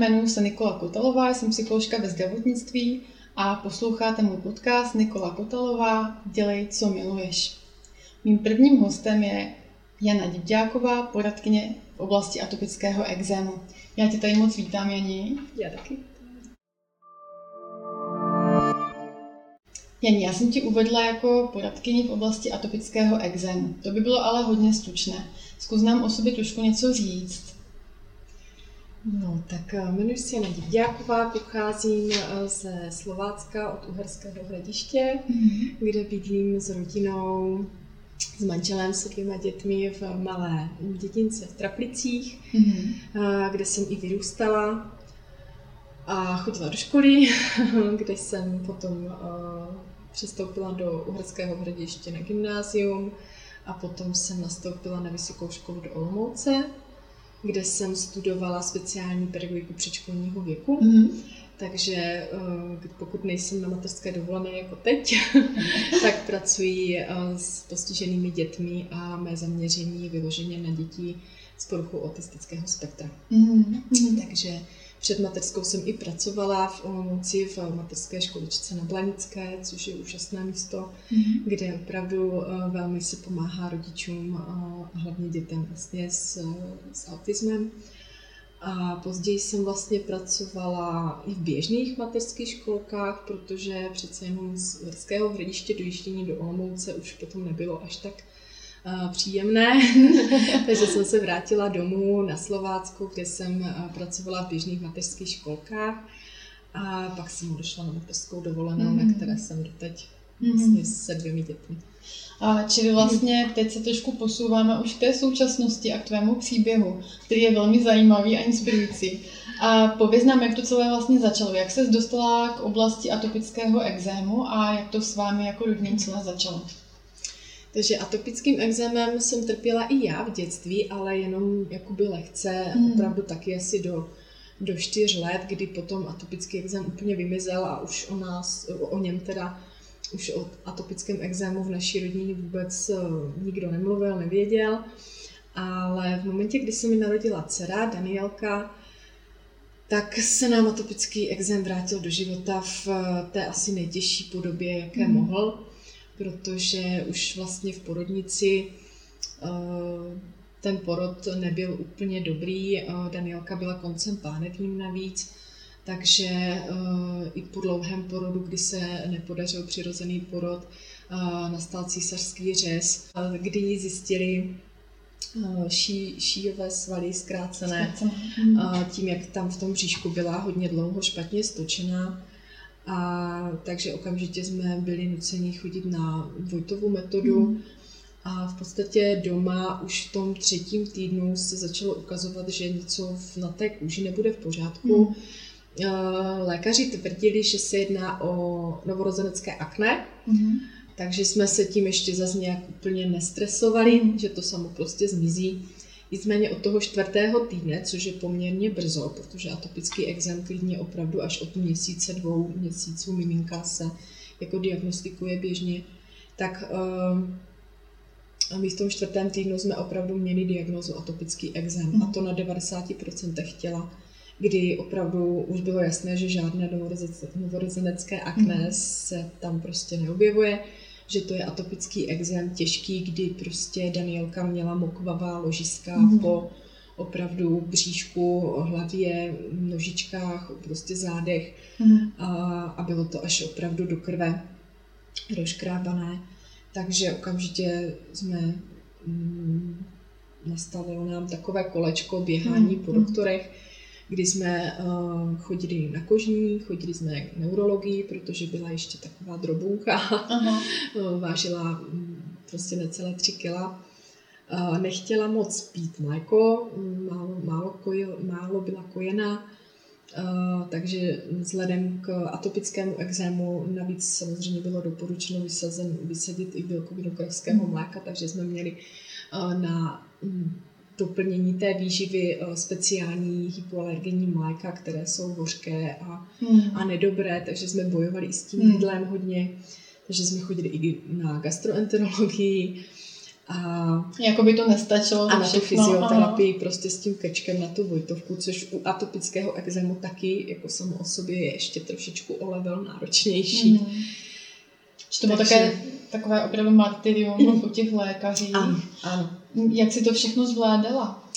jmenuji se Nikola Kotalová, jsem psycholožka ve zdravotnictví a posloucháte můj podcast Nikola Kotalová Dělej, co miluješ. Mým prvním hostem je Jana Divďáková, poradkyně v oblasti atopického exému. Já tě tady moc vítám, Janí. Já taky. Janí, já jsem ti uvedla jako poradkyni v oblasti atopického exému. To by bylo ale hodně stručné. Zkus nám o sobě trošku něco říct. No, tak eh, jmenuji se Jana Divďáková, pocházím eh, ze Slovácka od Uherského hradiště, mm-hmm. kde bydlím s rodinou, s manželem, se dvěma dětmi v malé dětince v Traplicích, mm-hmm. kde jsem i vyrůstala a chodila do školy, kde jsem potom přestoupila do Uherského hradiště na gymnázium a potom jsem nastoupila na vysokou školu do Olomouce, kde jsem studovala speciální pedagogiku předškolního věku. Mm-hmm. Takže eh, pokud nejsem na mateřské dovolené jako teď, tak pracuji eh, s postiženými dětmi a mé zaměření je vyloženě na děti s poruchou autistického spektra. Mm-hmm. Takže před mateřskou jsem i pracovala v Olomouci v mateřské školičce na Blanické, což je úžasné místo, mm-hmm. kde opravdu uh, velmi se pomáhá rodičům uh, a hlavně dětem vlastně s, s autismem. A později jsem vlastně pracovala i v běžných mateřských školkách, protože přece jenom z Horského hradiště dojíždění do Olomouce už potom nebylo až tak příjemné, takže jsem se vrátila domů na Slovácku, kde jsem pracovala v běžných mateřských školkách a pak jsem odešla na mateřskou dovolenou, mm. na mhm. které jsem doteď mm. vlastně se dvěmi dětmi. A čili vlastně teď se trošku posouváme už k té současnosti a k tvému příběhu, který je velmi zajímavý a inspirující. A pověz nám, jak to celé vlastně začalo, jak se dostala k oblasti atopického exému a jak to s vámi jako rodině celé začalo. Takže atopickým exémem jsem trpěla i já v dětství, ale jenom jakoby lehce, mm. opravdu taky asi do, do čtyř let, kdy potom atopický exém úplně vymizel a už o nás, o něm teda, už o atopickém exému v naší rodině vůbec eh, nikdo nemluvil, nevěděl. Ale v momentě, kdy se mi narodila dcera, Danielka, tak se nám atopický exém vrátil do života v té asi nejtěžší podobě, jaké mm. mohl protože už vlastně v porodnici eh, ten porod nebyl úplně dobrý. Eh, Danielka byla koncem pánevním navíc, takže eh, i po dlouhém porodu, kdy se nepodařil přirozený porod, nastal císařský řez, kdy ji zjistili ší, šíjové svaly zkrácené, tím, jak tam v tom bříšku byla hodně dlouho špatně stočená, a takže okamžitě jsme byli nuceni chodit na Vojtovu metodu. Mm. A v podstatě doma už v tom třetím týdnu se začalo ukazovat, že něco na té kůži nebude v pořádku. Mm. Lékaři tvrdili, že se jedná o novorozenecké akné, mm. takže jsme se tím ještě zase nějak úplně nestresovali, mm. že to samo prostě zmizí. Nicméně od toho čtvrtého týdne, což je poměrně brzo, protože atopický exém klidně opravdu až od měsíce, dvou měsíců miminka se jako diagnostikuje běžně, tak uh, my v tom čtvrtém týdnu jsme opravdu měli diagnozu atopický exém mm. a to na 90% těla, kdy opravdu už bylo jasné, že žádné novorozenecké akné mm. se tam prostě neobjevuje že to je atopický exém těžký, kdy prostě Danielka měla mokvavá ložiska mm. po opravdu bříšku, hlavě, nožičkách, prostě zádech mm. a, a bylo to až opravdu do krve rozkrábané. Takže okamžitě jsme mm, nastavilo nám takové kolečko běhání mm. po doktorech, kdy jsme uh, chodili na kožní, chodili jsme k neurologii, protože byla ještě taková drobunka, Aha. vážila um, prostě necelé tři kila. Uh, nechtěla moc pít mléko, málo, málo, kojo, málo byla kojena, Uh, takže vzhledem k atopickému exému navíc samozřejmě bylo doporučeno vysazen, vysadit i bílkovinu kravského mm. mléka, takže jsme měli uh, na um, doplnění té výživy eh, speciální hypoalergenní mléka, které jsou hořké a, mm. a nedobré, takže jsme bojovali i s tím mm. jídlem hodně, takže jsme chodili i na gastroenterologii A, jako by to nestačilo. A na tu fyzioterapii aha. prostě s tím kečkem na tu Vojtovku, což u atopického exému taky jako samo o sobě je ještě trošičku o level náročnější. Mm. Že to bylo Takže... také takové opravdu martyrium u těch lékařů. Ano, ano. Jak si to všechno zvládala?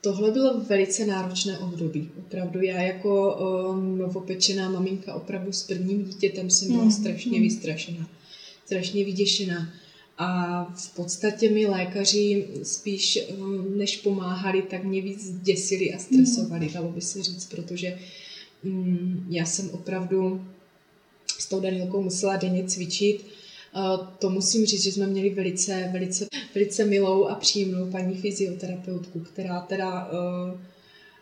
Tohle bylo velice náročné období. Opravdu já jako um, novopečená maminka opravdu s prvním dítětem jsem byla mm. strašně mm. vystrašená. Strašně vyděšená. A v podstatě mi lékaři spíš um, než pomáhali, tak mě víc děsili a stresovali, mm. dalo by se říct, protože um, já jsem opravdu s tou Danielkou musela denně cvičit. To musím říct, že jsme měli velice, velice, velice milou a příjemnou paní fyzioterapeutku, která teda uh,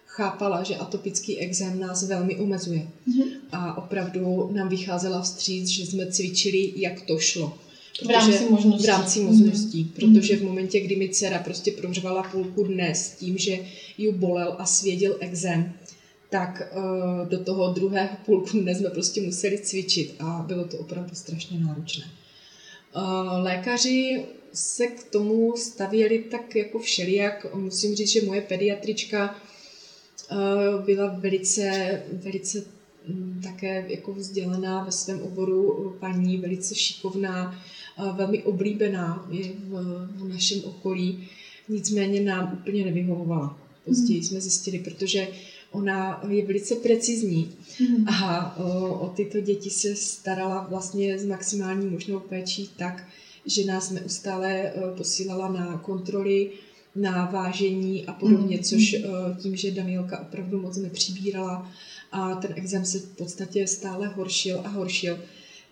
chápala, že atopický exém nás velmi omezuje. Mm-hmm. A opravdu nám vycházela vstříc, že jsme cvičili, jak to šlo. Protože, v rámci možností. V rámci možností, mm-hmm. protože v momentě, kdy mi dcera prostě prohřvala půlku dne s tím, že ji bolel a svěděl exém, tak uh, do toho druhého půlku dne jsme prostě museli cvičit a bylo to opravdu strašně náročné. Lékaři se k tomu stavěli tak jako všelijak. Musím říct, že moje pediatrička uh, byla velice, velice um, také jako vzdělená ve svém oboru paní, velice šikovná, velmi oblíbená je v, našem okolí. Nicméně nám úplně nevyhovovala. Později hmm. jsme zjistili, protože ona je velice precizní mm. a o, o tyto děti se starala vlastně s maximální možnou péčí tak, že nás neustále posílala na kontroly, na vážení a podobně, mm. což tím, že Danielka opravdu moc nepřibírala a ten exam se v podstatě stále horšil a horšil,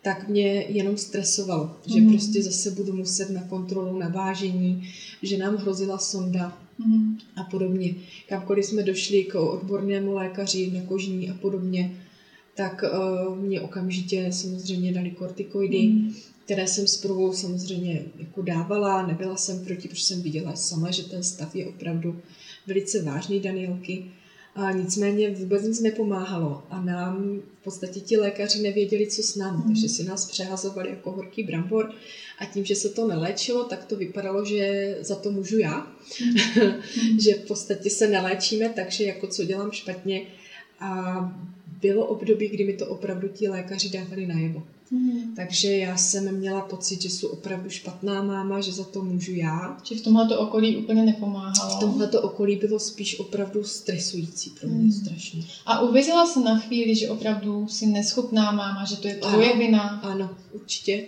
tak mě jenom stresovalo, že mm. prostě zase budu muset na kontrolu, na vážení, že nám hrozila sonda mm. a podobně. Kamkoliv jsme došli k odbornému lékaři na kožní a podobně, tak uh, mě okamžitě samozřejmě dali kortikoidy, mm. které jsem zprvu samozřejmě jako dávala, nebyla jsem proti, protože jsem viděla sama, že ten stav je opravdu velice vážný Danielky. A nicméně vůbec nic nepomáhalo a nám v podstatě ti lékaři nevěděli, co s námi, mm. takže si nás přehazovali jako horký brambor a tím, že se to neléčilo, tak to vypadalo, že za to můžu já, mm. že v podstatě se neléčíme, takže jako co dělám špatně a bylo období, kdy mi to opravdu ti lékaři dávali najevo. Mm. Takže já jsem měla pocit, že jsou opravdu špatná máma, že za to můžu já. Či v tomhle okolí úplně nepomáhalo? V tomhle okolí bylo spíš opravdu stresující pro mě mm. strašně. A uvěřila se na chvíli, že opravdu jsi neschopná máma, že to je tvoje ano, vina? Ano, určitě.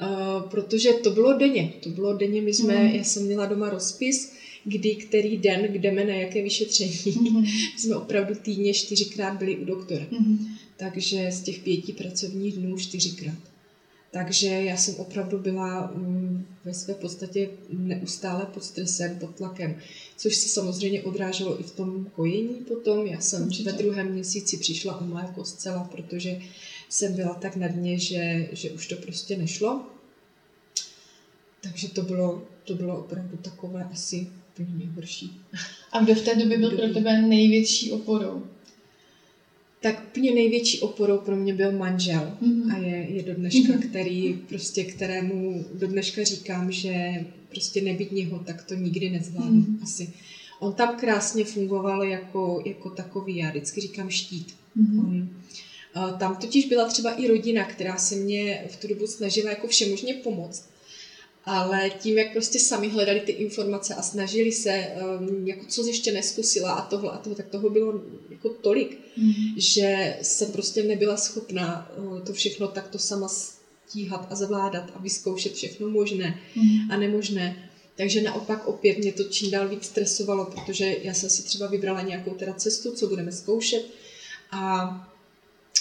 Uh, protože to bylo denně. To bylo denně, my jsme, mm. já jsem měla doma rozpis, kdy který den jdeme na jaké vyšetření. Mm. jsme opravdu týdně čtyřikrát byli u doktora. Mm takže z těch pěti pracovních dnů čtyřikrát. Takže já jsem opravdu byla mm, ve své podstatě neustále pod stresem, pod tlakem, což se samozřejmě odráželo i v tom kojení potom. Já jsem Určitě. ve druhém měsíci přišla o mléko zcela, protože jsem byla tak na dně, že, že už to prostě nešlo. Takže to bylo, to bylo opravdu takové asi úplně nejhorší. A kdo v té době byl pro tebe největší oporou? Tak úplně největší oporou pro mě byl manžel mm-hmm. a je, je do dneška, mm-hmm. který prostě, kterému do dneška říkám, že prostě nebyt něho, tak to nikdy nezvládnu mm-hmm. asi. On tam krásně fungoval jako, jako takový, já vždycky říkám štít. Mm-hmm. On, tam totiž byla třeba i rodina, která se mě v tu dobu snažila jako všemožně pomoct ale tím, jak prostě sami hledali ty informace a snažili se, um, jako co ještě neskusila a tohle a toho, tak toho bylo jako tolik, mm. že jsem prostě nebyla schopná uh, to všechno takto sama stíhat a zvládat a vyzkoušet všechno možné mm. a nemožné. Takže naopak opět mě to čím dál víc stresovalo, protože já jsem si třeba vybrala nějakou teda cestu, co budeme zkoušet a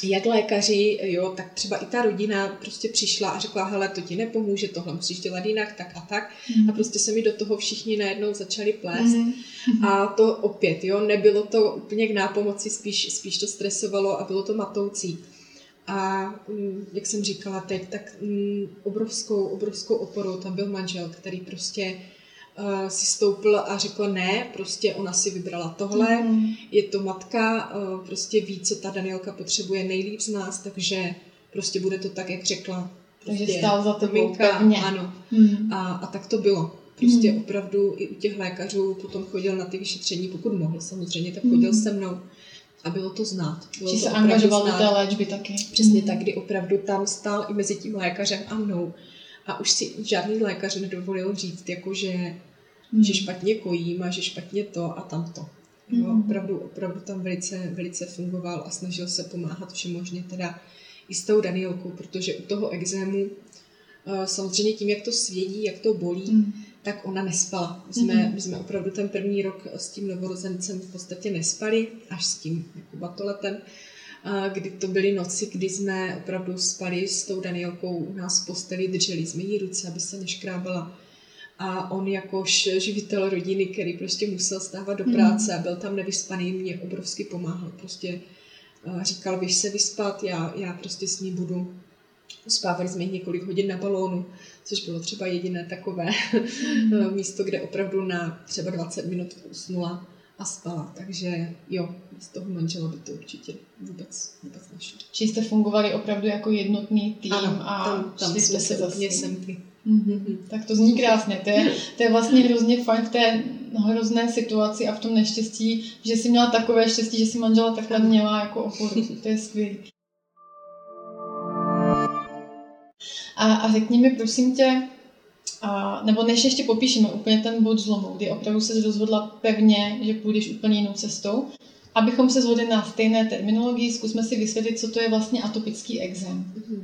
jak lékaři, jo, tak třeba i ta rodina prostě přišla a řekla, hele, to ti nepomůže, tohle musíš dělat jinak, tak a tak. Mm. A prostě se mi do toho všichni najednou začali plést. Mm. A to opět, jo, nebylo to úplně k nápomoci, spíš, spíš to stresovalo a bylo to matoucí. A mm, jak jsem říkala teď, tak mm, obrovskou, obrovskou oporou tam byl manžel, který prostě uh, si stoupil a řekl ne, prostě ona si vybrala tohle, mm. je to matka, uh, prostě ví, co ta Danielka potřebuje nejlíp z nás, takže prostě bude to tak, jak řekla. Prostě takže stál za tebou pevně. Ano. Mm. A, a tak to bylo. Prostě mm. opravdu i u těch lékařů potom chodil na ty vyšetření, pokud mohl samozřejmě, tak chodil mm. se mnou a bylo to znát. Bylo Či to se angažoval do té léčby taky. Přesně mm. tak, kdy opravdu tam stál i mezi tím lékařem a mnou. A už si žádný lékař nedovolil říct, jako že, mm. že špatně kojím a že špatně to a tamto. Jo, mm. opravdu, opravdu tam velice, velice fungoval a snažil se pomáhat všemožně teda i s tou Danielkou, protože u toho exému eh, samozřejmě tím, jak to svědí, jak to bolí, mm. tak ona nespala. My jsme, mm. my jsme opravdu ten první rok s tím novorozencem v podstatě nespali, až s tím jako batoletem, kdy to byly noci, kdy jsme opravdu spali s tou Danielkou u nás v posteli, drželi jsme jí ruce, aby se neškrábala. A on jakož živitel rodiny, který prostě musel stávat do práce a byl tam nevyspaný, mě obrovsky pomáhal. Prostě říkal, běž se vyspat, já, já prostě s ní budu. Spávali jsme několik hodin na balónu, což bylo třeba jediné takové mm. místo, kde opravdu na třeba 20 minut usnula a spala. Takže jo, z toho manžela by to určitě vůbec, vůbec nešlo. Či jste fungovali opravdu jako jednotný tým ano, a tam, tam jsme se úplně semkli. Mm-hmm. Tak to zní krásně. To je, to je vlastně hrozně fajn v té hrozné situaci a v tom neštěstí, že jsi měla takové štěstí, že si manžela takhle měla jako oporu. To je skvělé. A, a řekni mi, prosím tě, a, nebo než ještě popíšeme úplně ten bod zlomu, kdy opravdu se rozhodla pevně, že půjdeš úplně jinou cestou, abychom se zhodli na stejné terminologii, zkusme si vysvětlit, co to je vlastně atopický exém. Mm-hmm.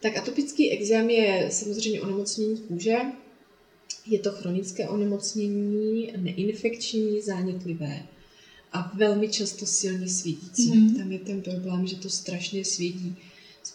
Tak atopický exém je samozřejmě onemocnění kůže. Je to chronické onemocnění, neinfekční, zánětlivé a velmi často silně svítící. Mm-hmm. Tam je ten problém, že to strašně svědí.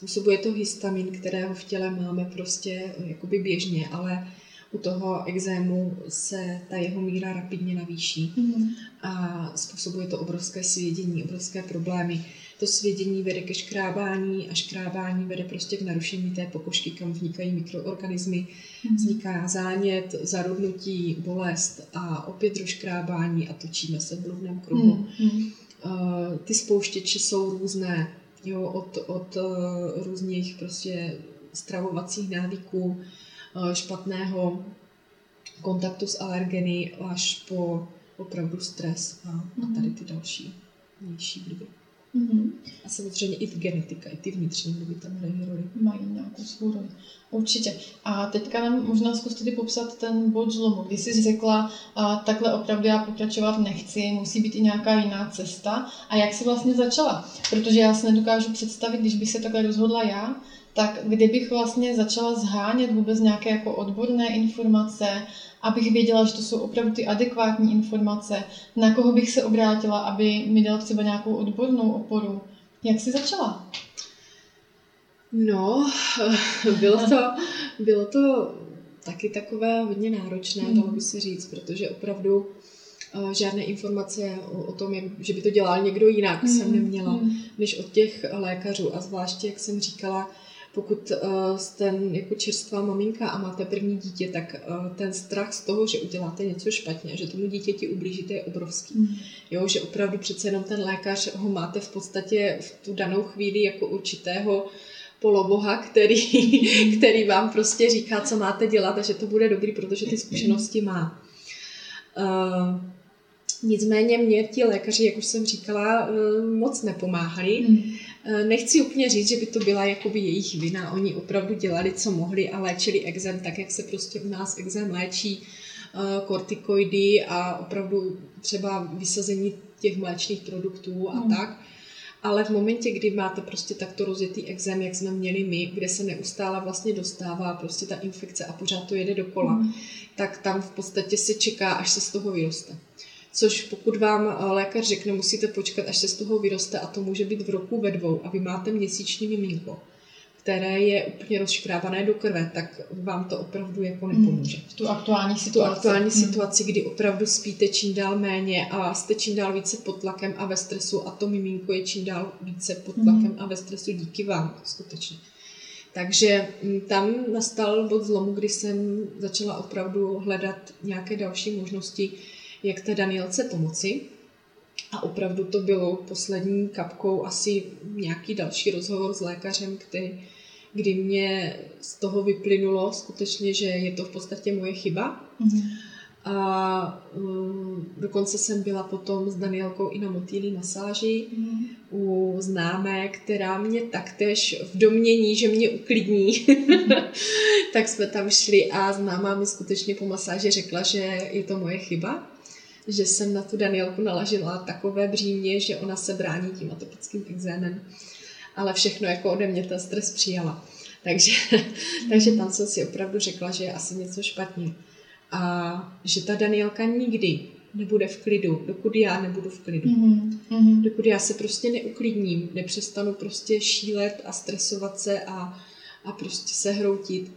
Způsobuje to histamin, kterého v těle máme prostě jakoby běžně, ale u toho exému se ta jeho míra rapidně navýší mm. a způsobuje to obrovské svědění, obrovské problémy. To svědění vede ke škrábání a škrábání vede prostě k narušení té pokožky, kam vnikají mikroorganismy. Mm. Vzniká zánět, zarudnutí, bolest a opět rozškrábání a točíme se v bludném kruhu. Mm. Ty spouštěče jsou různé, jo, od, od uh, různých prostě stravovacích návyků, uh, špatného kontaktu s alergeny až po opravdu stres a, a tady ty další vnější vlivy. Mm-hmm. A samozřejmě i genetika, i ty vnitřní vlivy tam hrají roli. Mají nějakou svou roli. Určitě. A teďka nám možná zkus tedy popsat ten bod zlomu. Když jsi řekla, a takhle opravdu já pokračovat nechci, musí být i nějaká jiná cesta. A jak jsi vlastně začala? Protože já si nedokážu představit, když bych se takhle rozhodla já, tak kdybych vlastně začala zhánět vůbec nějaké jako odborné informace, abych věděla, že to jsou opravdu ty adekvátní informace, na koho bych se obrátila, aby mi dal třeba nějakou odbornou oporu. Jak jsi začala? No, bylo to, bylo to taky takové hodně náročné, mm. dalo by se říct, protože opravdu uh, žádné informace o, o tom, že by to dělal někdo jinak, mm. jsem neměla, mm. než od těch lékařů. A zvláště, jak jsem říkala, pokud uh, jste jako čerstvá maminka a máte první dítě, tak uh, ten strach z toho, že uděláte něco špatně, že tomu dítěti ublížíte, je obrovský. Mm. Jo, že opravdu přece jenom ten lékař ho máte v podstatě v tu danou chvíli jako určitého poloboha, který, mm. který vám prostě říká, co máte dělat a že to bude dobrý, protože ty zkušenosti má. Uh, nicméně mě ti lékaři, jak už jsem říkala, moc nepomáhali. Mm. Eh, nechci úplně říct, že by to byla jakoby jejich vina. Oni opravdu dělali, co mohli a léčili exém tak, jak se prostě u nás exém léčí eh, kortikoidy a opravdu třeba vysazení těch mléčných produktů a hmm. tak. Ale v momentě, kdy máte prostě takto rozjetý exém, jak jsme měli my, kde se neustále vlastně dostává prostě ta infekce a pořád to jede dokola, hmm. tak tam v podstatě se čeká, až se z toho vyroste což pokud vám eh, lékař řekne, musíte počkat, až se z toho vyroste a to může být v roku ve dvou a vy máte měsíční miminko, které je úplně rozškrávané do krve, tak vám to opravdu jako hmm. nepomůže. V tu aktuální situaci. Tu aktuální hmm. situaci, kdy opravdu spíte čím dál méně a jste čím dál více pod tlakem a ve stresu a to miminko je čím dál více pod tlakem hmm. a ve stresu díky vám, skutečně. Takže mm, tam nastal bod zlomu, kdy jsem začala opravdu hledat nějaké další možnosti, jak té Danielce pomoci. A opravdu to bylo poslední kapkou asi nějaký další rozhovor s lékařem, který, kdy mě z toho vyplynulo skutečně, že je to v podstatě moje chyba. Mm-hmm. A um, dokonce jsem byla potom s Danielkou i na motýlí masáži mm. u známé, která mě taktéž v domění, že mě uklidní, mm. tak jsme tam šli a známá mi skutečně po masáži řekla, že je to moje chyba, že jsem na tu Danielku nalažila takové břímě, že ona se brání tím atopickým exémem, ale všechno jako ode mě ten stres přijala. Takže, takže tam jsem si opravdu řekla, že je asi něco špatně a že ta Danielka nikdy nebude v klidu, dokud já nebudu v klidu. Mm-hmm. Dokud já se prostě neuklidním, nepřestanu prostě šílet a stresovat se a, a prostě se hroutit,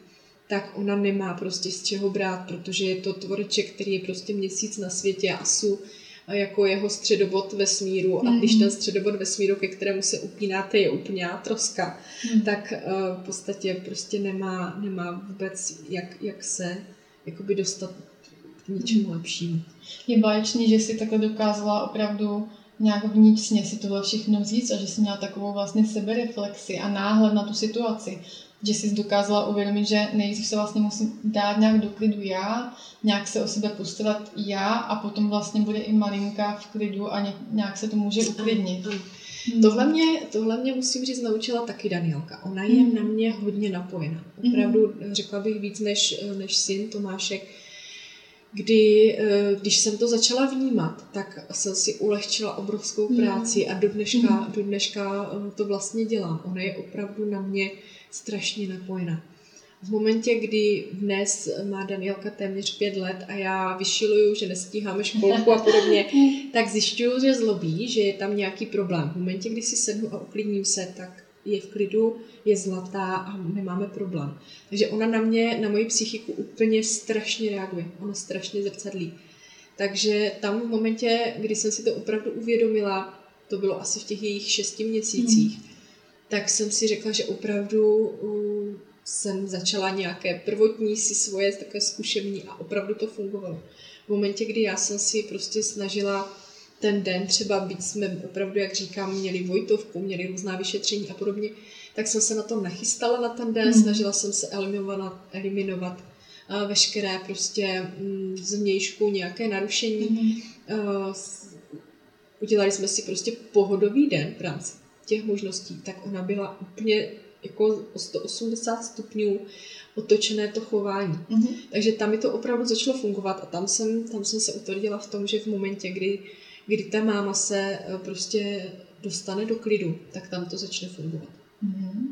tak ona nemá prostě z čeho brát, protože je to tvoreček, který je prostě měsíc na světě a jsou jako jeho středobod vesmíru mm-hmm. a když ten středobod vesmíru, ke kterému se upínáte, je úplně troska, mm-hmm. tak uh, v podstatě prostě nemá, nemá vůbec jak, jak se jakoby dostat k něčemu lepšímu. Je báječný, že si takhle dokázala opravdu nějak vnitřně si tohle všechno vzít a že jsi měla takovou vlastně sebereflexi a náhled na tu situaci, že jsi dokázala uvědomit, že nejdřív se vlastně musím dát nějak do klidu já, nějak se o sebe postarat já a potom vlastně bude i malinka v klidu a nějak se to může uklidnit. Hmm. Tohle, mě, tohle mě musím říct naučila taky Danielka. Ona je hmm. na mě hodně napojená. Hmm. Opravdu řekla bych víc než, než syn Tomášek. Kdy, eh, když jsem to začala vnímat, tak jsem si ulehčila obrovskou hmm. práci a do dneška, hmm. do dneška eh, to vlastně dělám. Ona je opravdu na mě strašně napojená v momentě, kdy dnes má Danielka téměř pět let a já vyšiluju, že nestíháme školku a podobně, tak zjišťuju, že zlobí, že je tam nějaký problém. V momentě, kdy si sednu a uklidním se, tak je v klidu, je zlatá a nemáme problém. Takže ona na mě, na moji psychiku úplně strašně reaguje. Ona strašně zrcadlí. Takže tam v momentě, kdy jsem si to opravdu uvědomila, to bylo asi v těch jejich šesti měsících, mm. Tak jsem si řekla, že opravdu jsem začala nějaké prvotní si svoje takové zkušební a opravdu to fungovalo. V momentě, kdy já jsem si prostě snažila ten den, třeba být jsme opravdu, jak říkám, měli Vojtovku, měli různá vyšetření a podobně, tak jsem se na to nachystala na ten den, mm. snažila jsem se eliminovat, eliminovat uh, veškeré prostě um, zvnějšku nějaké narušení. Mm. Uh, udělali jsme si prostě pohodový den v rámci těch možností, tak ona byla úplně jako o 180 stupňů otočené to chování. Mm-hmm. Takže tam mi to opravdu začalo fungovat a tam jsem, tam jsem se utvrdila v tom, že v momentě, kdy, kdy ta máma se eh, prostě dostane do klidu, tak tam to začne fungovat. Mm-hmm.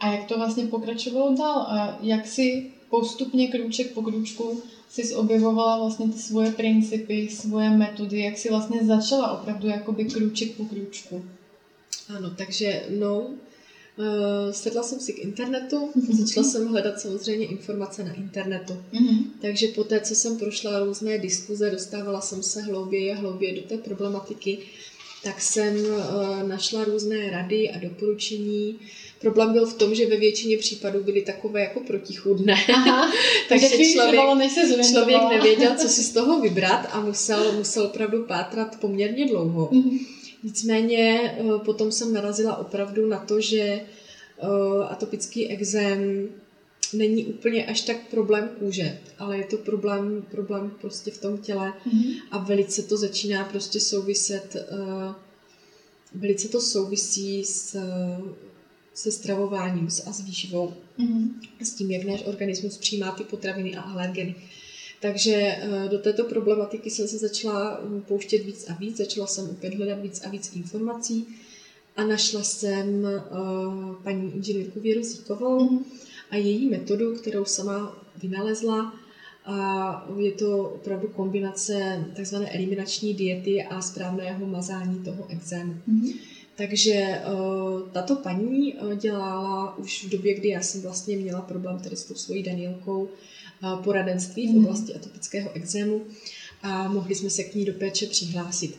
A jak to vlastně pokračovalo dál? A jak si postupně krůček po krůčku si objevovala vlastně ty svoje principy, svoje metody, jak si vlastně začala opravdu jakoby krůček po krůčku? Ano, takže no, Uh, sedla jsem si k internetu, mm-hmm. začala jsem hledat samozřejmě informace na internetu. Mm-hmm. Takže po té, co jsem prošla různé diskuze, dostávala jsem se hlouběji a hlouběji do té problematiky, tak jsem uh, našla různé rady a doporučení. Problém byl v tom, že ve většině případů byly takové jako protichůdné. Aha, takže člověk, než se člověk nevěděl, co si z toho vybrat a musel, musel opravdu pátrat poměrně dlouho. Mm-hmm. Nicméně eh, potom jsem narazila opravdu na to, že eh, atopický exém není úplně až tak problém kůže, ale je to problém, problém prostě v tom těle mm-hmm. a velice to začíná prostě souviset, eh, velice to souvisí s, se stravováním a s výživou, mm-hmm. s tím, jak náš organismus přijímá ty potraviny a alergeny. Takže eh, do této problematiky jsem se začala hm, pouštět víc a víc, začala jsem opět hledat víc a víc informací a našla jsem eh, paní inženýrku Věru Zíkovou mm-hmm. a její metodu, kterou sama vynalezla. A je to opravdu kombinace tzv. eliminační diety a správného mazání toho exému. Mm-hmm. Takže uh, tato paní dělala už v době, kdy já jsem vlastně měla problém tady s tou svojí Danielkou, poradenství v mhm. oblasti atopického exému a mohli jsme se k ní do péče přihlásit.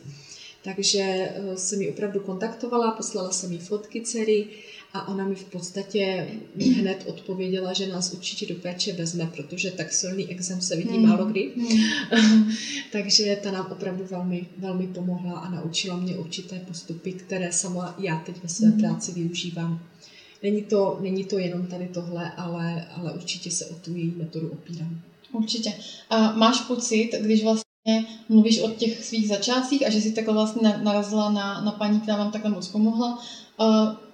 Takže eh, jsem ji opravdu kontaktovala, poslala jsem jí fotky dcery a ona mi v podstatě hned odpověděla, že nás určitě do péče vezme, protože tak silný exém se vidí mm. málo kdy. Mm. Takže ta nám opravdu velmi, velmi pomohla a naučila mě určité postupy, které sama já teď ve své práci využívám. Není to, není to jenom tady tohle, ale, ale určitě se o tu její metodu opírám. Určitě. A máš pocit, když vlastně mluvíš o těch svých začátcích a že jsi takhle vlastně narazila na, na paní, která vám takhle moc pomohla, uh,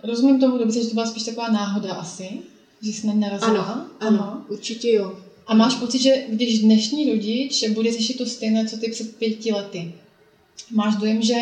rozumím tomu dobře, že to byla spíš taková náhoda asi, že jsi na ní narazila? Ano, ano, určitě jo. A máš pocit, že když dnešní rodič bude řešit to stejné, co ty před pěti lety, máš dojem, že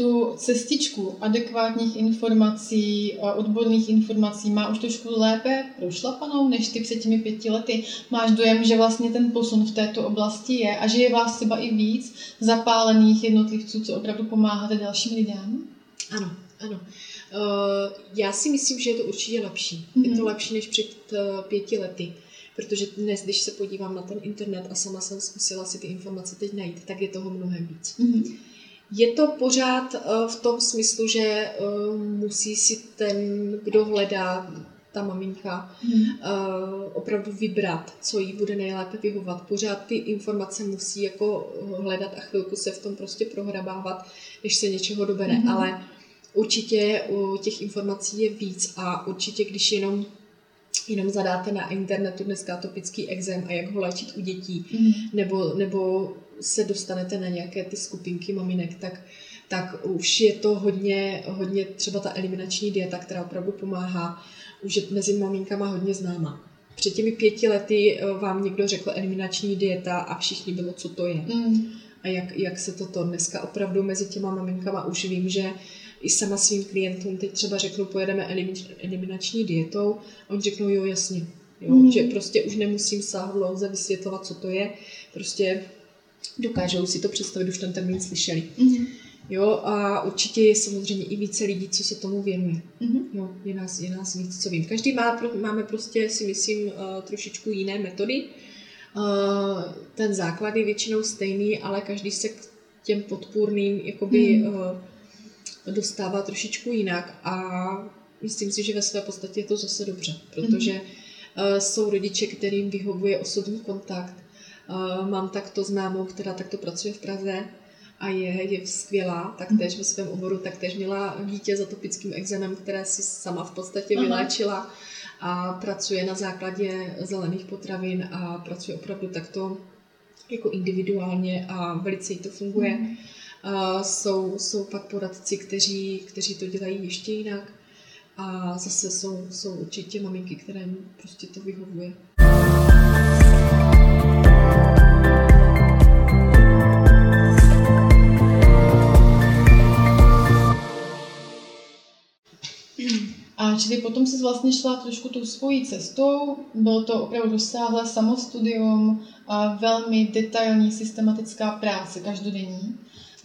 tu cestičku adekvátních informací, odborných informací má už trošku lépe prošlapanou než ty před těmi pěti lety. Máš dojem, že vlastně ten posun v této oblasti je a že je vás třeba i víc zapálených jednotlivců, co opravdu pomáháte dalším lidem? Ano, ano. Uh, já si myslím, že je to určitě lepší. Mm-hmm. Je to mhm. lepší než před uh, pěti lety. Protože dnes, když se podívám na ten internet a sama jsem zkusila si ty informace teď najít, tak je toho mnohem víc. Mm-hmm. Je to pořád eh, v tom smyslu, že eh, musí si ten, kdo hledá, ta maminka, hmm. opravdu vybrat, co jí bude nejlépe vyhovat. Pořád ty informace musí jako hledat a chvilku se v tom prostě prohrabávat, než se něčeho dobere. Hmm. Ale určitě u těch informací je víc a určitě, když jenom jenom zadáte na internetu dneska atopický exém a jak ho léčit u dětí, mm. nebo, nebo se dostanete na nějaké ty skupinky maminek, tak, tak už je to hodně, hodně třeba ta eliminační dieta, která opravdu pomáhá, už je mezi maminkama hodně známa. Před těmi pěti lety eh, vám někdo řekl eliminační dieta a všichni bylo, co to je. Mm. A jak, jak se toto dneska opravdu mezi těma maminkama už vím, že i sama svým klientům teď třeba řeknu, pojedeme eliminační dietou, a oni řeknou, jo, jasně, jo, mm. že prostě už nemusím sáhodlouze vysvětlovat, co to je, prostě dokážou si to představit, už ten termín slyšeli. Mm. Jo, a určitě je samozřejmě i více lidí, co se tomu věnuje. Mm-hmm. Jo, je nás, je nás víc, co vím. Každý má, máme prostě, si myslím, uh, trošičku jiné metody. Uh, ten základ je většinou stejný, ale každý se k těm podpůrným jakoby mm. uh, dostává trošičku jinak a myslím si, že ve své podstatě je to zase dobře, protože mm-hmm. jsou rodiče, kterým vyhovuje osobní kontakt. Mám takto známou, která takto pracuje v Praze a je, je skvělá, taktéž ve svém oboru, taktéž měla dítě s atopickým exémem, které si sama v podstatě Aha. vyléčila a pracuje na základě zelených potravin a pracuje opravdu takto jako individuálně a velice jí to funguje. Mm. A jsou, jsou pak poradci, kteří, kteří to dělají ještě jinak. A zase jsou, jsou určitě maminky, kterým prostě to vyhovuje. A čili potom se vlastně šla trošku tou svojí cestou, bylo to opravdu rozsáhlé samostudium, a velmi detailní systematická práce každodenní.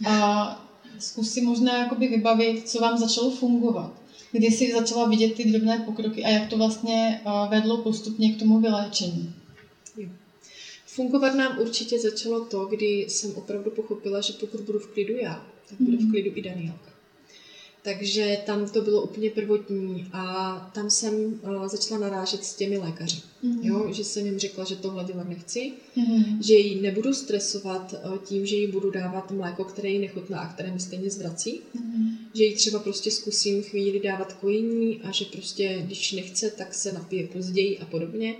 A zkus si možná jakoby vybavit, co vám začalo fungovat. Kdy jsi začala vidět ty drobné pokroky a jak to vlastně vedlo postupně k tomu vyléčení. Fungovat nám určitě začalo to, kdy jsem opravdu pochopila, že pokud budu v klidu já, tak bude v mhm. klidu i Danielka. Takže tam to bylo úplně prvotní a tam jsem uh, začala narážet s těmi lékaři. Mm-hmm. Jo, že jsem jim řekla, že tohle dělat nechci, mm-hmm. že ji nebudu stresovat uh, tím, že jí budu dávat mléko, které jí nechutná a které mi stejně zvrací. Mm-hmm. Že jí třeba prostě zkusím chvíli dávat kojení a že prostě, když nechce, tak se napije později a podobně.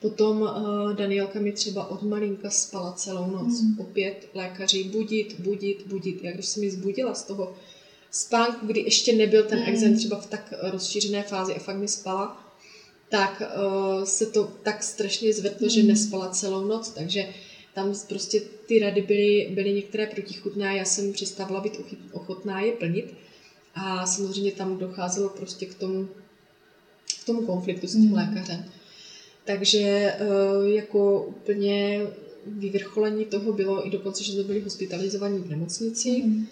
Potom uh, Danielka mi třeba od malinka spala celou noc. Mm. Opět lékaři budit, budit, budit. Já když jsem mi zbudila z toho spánku, kdy ještě nebyl ten exem třeba v tak rozšířené fázi a fakt mi spala, tak uh, se to tak strašně zvedlo, mm. že nespala celou noc, takže tam prostě ty rady byly, byly některé protichutné, já jsem přestávala být ochotná je plnit a samozřejmě tam docházelo prostě k tomu, k tomu konfliktu s tím mm. lékařem. Takže uh, jako úplně vyvrcholení toho bylo i dokonce, že jsme byli hospitalizovaní v nemocnici. Mm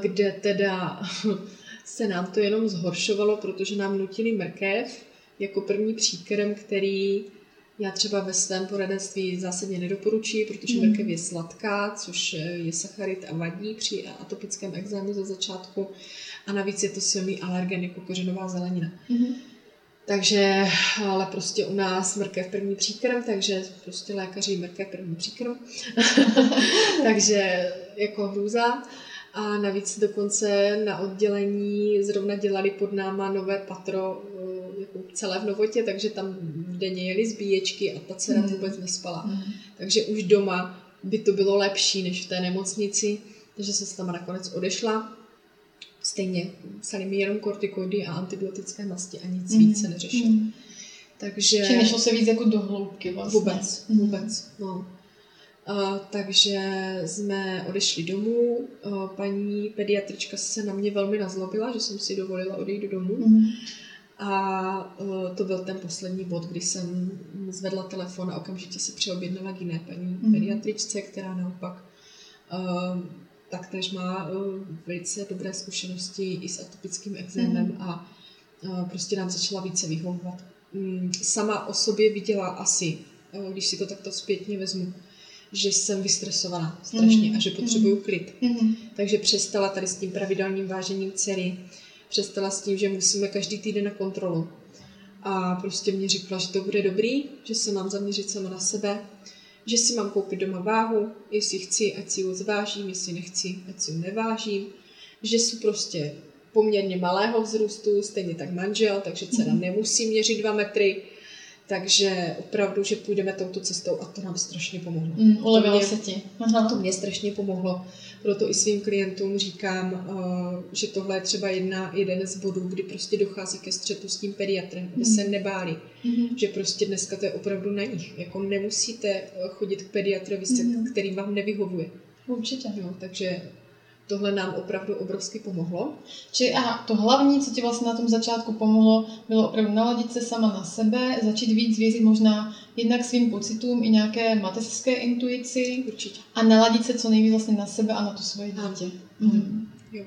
kde teda se nám to jenom zhoršovalo, protože nám nutili mrkev jako první příkrm, který já třeba ve svém poradenství zásadně nedoporučuji, protože mm. mrkev je sladká, což je sacharid a vadí při atopickém exému ze začátku a navíc je to silný alergen jako kořenová zelenina. Mm. Takže, ale prostě u nás mrkev první příkrm, takže prostě lékaři mrkev první příkrm. takže jako hrůza. A navíc dokonce na oddělení zrovna dělali pod náma nové patro, eh, jako celé v novotě, takže tam denně jeli zbíječky a ta dcera mm. vůbec nespala. Mm. Takže už doma by to bylo lepší než v té nemocnici, takže jsem se tam nakonec odešla. Stejně psali mi jenom kortikoidy a antibiotické masti a nic mm. víc se neřešilo. Mm. Takže... Či nešlo se víc jako do hloubky vlastně. Vůbec, mm. vůbec, no. Uh, takže jsme odešli domů. Uh, paní pediatrička se na mě velmi nazlobila, že jsem si dovolila odejít do domu. Mm. A uh, to byl ten poslední bod, kdy jsem zvedla telefon a okamžitě se přeobjednala k jiné paní mm. pediatričce, která naopak taktéž má velice dobré zkušenosti i s atopickým exémem mm. a prostě nám začala více vyhovovat. Um, sama o sobě viděla asi, když si to takto zpětně vezmu, že jsem vystresovaná strašně mm. a že potřebuju mm. klid. Mm. Takže přestala tady s tím pravidelným vážením dcery, přestala s tím, že musíme každý týden na kontrolu. A prostě mě řekla, že to bude dobrý, že se mám zaměřit sama na sebe, že si mám koupit doma váhu, jestli chci, ať si ji zvážím, jestli nechci, ať si ji nevážím, že jsou prostě poměrně malého vzrůstu, stejně tak manžel, takže dcera mm. nemusí měřit dva metry, takže opravdu, že půjdeme touto cestou a to nám strašně pomohlo. Mm, ulevilo se ti. Aha. To mě strašně pomohlo. Proto i svým klientům říkám, uh, že tohle je třeba jedna, jeden z bodů, kdy prostě dochází ke střetu s tím pediatrem, aby mm. se nebáli. Mm. Že prostě dneska to je opravdu na nich. Jako nemusíte eh, chodit k pediatrovi, mm. který vám nevyhovuje. Určitě. Jo, takže tohle nám opravdu obrovsky pomohlo. Či a to hlavní, co ti vlastně na tom začátku pomohlo, bylo opravdu naladit se sama na sebe, začít víc věřit možná jednak svým pocitům i nějaké mateřské intuici. Určitě. A naladit se co nejvíc vlastně na sebe a na to svoje dítě. Mhm. Jo.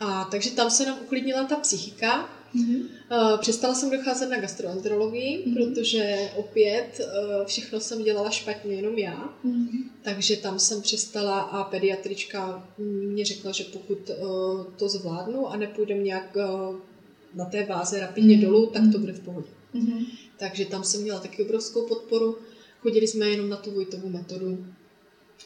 A takže tam se nám uklidnila ta psychika, Mm-hmm. Přestala jsem docházet na gastroenterologii, mm-hmm. protože opět uh, všechno jsem dělala špatně, jenom já. Mm-hmm. Takže tam jsem přestala a pediatrička mě řekla, že pokud uh, to zvládnu a nepůjdem nějak na té váze rapidně mm-hmm. dolů, tak to bude v pohodě. Mm-hmm. Takže tam jsem měla taky obrovskou podporu. Chodili jsme jenom na tu Vojtovou metodu.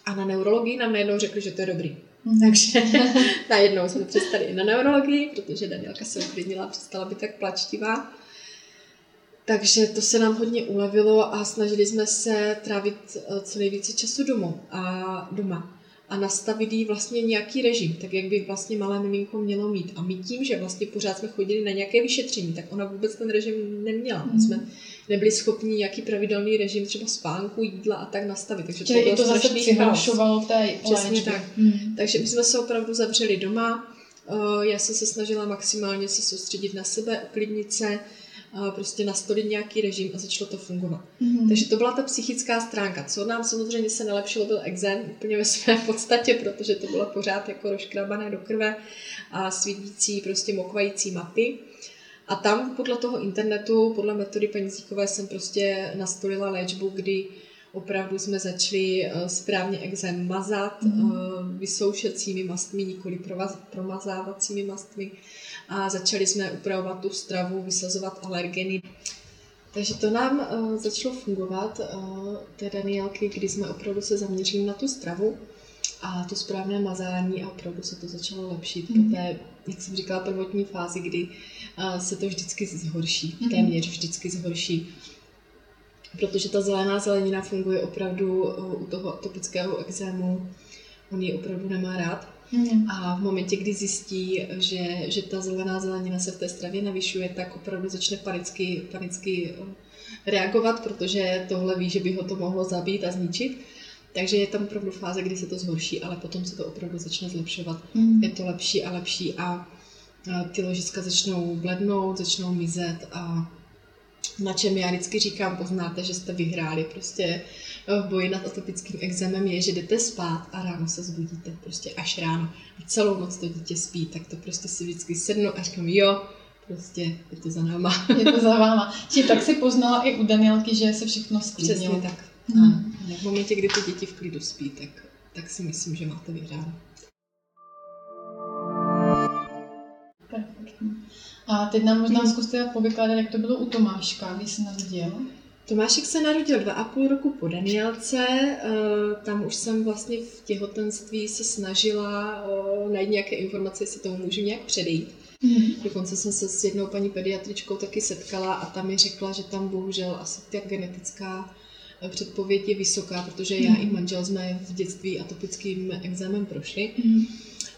A na neurologii nám najednou řekli, že to je dobrý. Takže najednou jsme přestali i na neurologii, protože Danielka se uklidnila, přestala být tak plačtivá. Takže to se nám hodně ulevilo a snažili jsme se trávit eh, co nejvíce času domů a doma a nastavit jí vlastně nějaký režim, tak jak by vlastně malé miminko mělo mít. A my tím, že vlastně pořád jsme chodili na nějaké vyšetření, tak ona vůbec ten režim neměla. My jsme nebyli schopni nějaký pravidelný režim třeba spánku, jídla a tak nastavit. Takže Čili to, to zase přihlašovalo té Přesně tak. Hmm. Takže my jsme se opravdu zavřeli doma. Eh, já jsem se snažila maximálně se soustředit na sebe, uklidnit se, prostě nastolit nějaký režim a začalo to fungovat. Mm-hmm. Takže to byla ta psychická stránka. Co nám samozřejmě se nelepšilo, byl exém úplně ve své podstatě, protože to bylo pořád jako rozkrabané do krve a svítící, prostě mokvající mapy. A tam podle toho internetu, podle metody paní Zíkové jsem prostě nastolila léčbu, kdy opravdu jsme začali eh, správně exém mazat mm-hmm. vysoušecími mastmi, nikoli promazávacími mastmi a začali jsme upravovat tu stravu, vysazovat alergeny. Takže to nám uh, začalo fungovat, uh, té Danielky, kdy jsme opravdu se zaměřili na tu stravu a to správné mazání a opravdu se to začalo lepšit mm. po té, jak jsem říkala, prvotní fázi, kdy uh, se to vždycky zhorší, mm. téměř vždycky zhorší. Protože ta zelená zelenina funguje opravdu uh, u toho atopického exému, on ji opravdu nemá rád. Mm. A v momentě, kdy zjistí, že, že ta zelená zelenina se v té stravě navyšuje, tak opravdu začne panicky, panicky eh, reagovat, protože tohle ví, že by ho to mohlo zabít a zničit. Takže je tam opravdu fáze, kdy se to zhorší, ale potom se to opravdu začne zlepšovat. Mm. Je to lepší a lepší a ty ložiska začnou blednout, začnou mizet a na čem já vždycky říkám, poznáte, že jste vyhráli. Prostě v boji nad atopickým exémem je, že jdete spát a ráno se zbudíte, prostě až ráno. A celou noc to dítě spí, tak to prostě si vždycky sednu a říkám, jo, prostě je to za náma. Je to za váma. Či tak si poznala i u Danielky, že se všechno sklidnilo. Přesně tak. Hmm. A v momentě, kdy ty děti v klidu spí, tak, tak si myslím, že máte vyhráno. Perfektní. A teď nám možná hmm. zkuste povykládat, jak to bylo u Tomáška, když se narodil. Tomášek se narodil dva a půl roku po Danielce, eh, tam už jsem vlastně v těhotenství se snažila eh, najít nějaké informace, jestli tomu můžu nějak předejít. Mm. Dokonce jsem se s jednou paní pediatričkou taky setkala a tam mi řekla, že tam bohužel asi ta genetická eh, předpověď je vysoká, protože já i manžel jsme v dětství atopickým exémem prošli. Mm.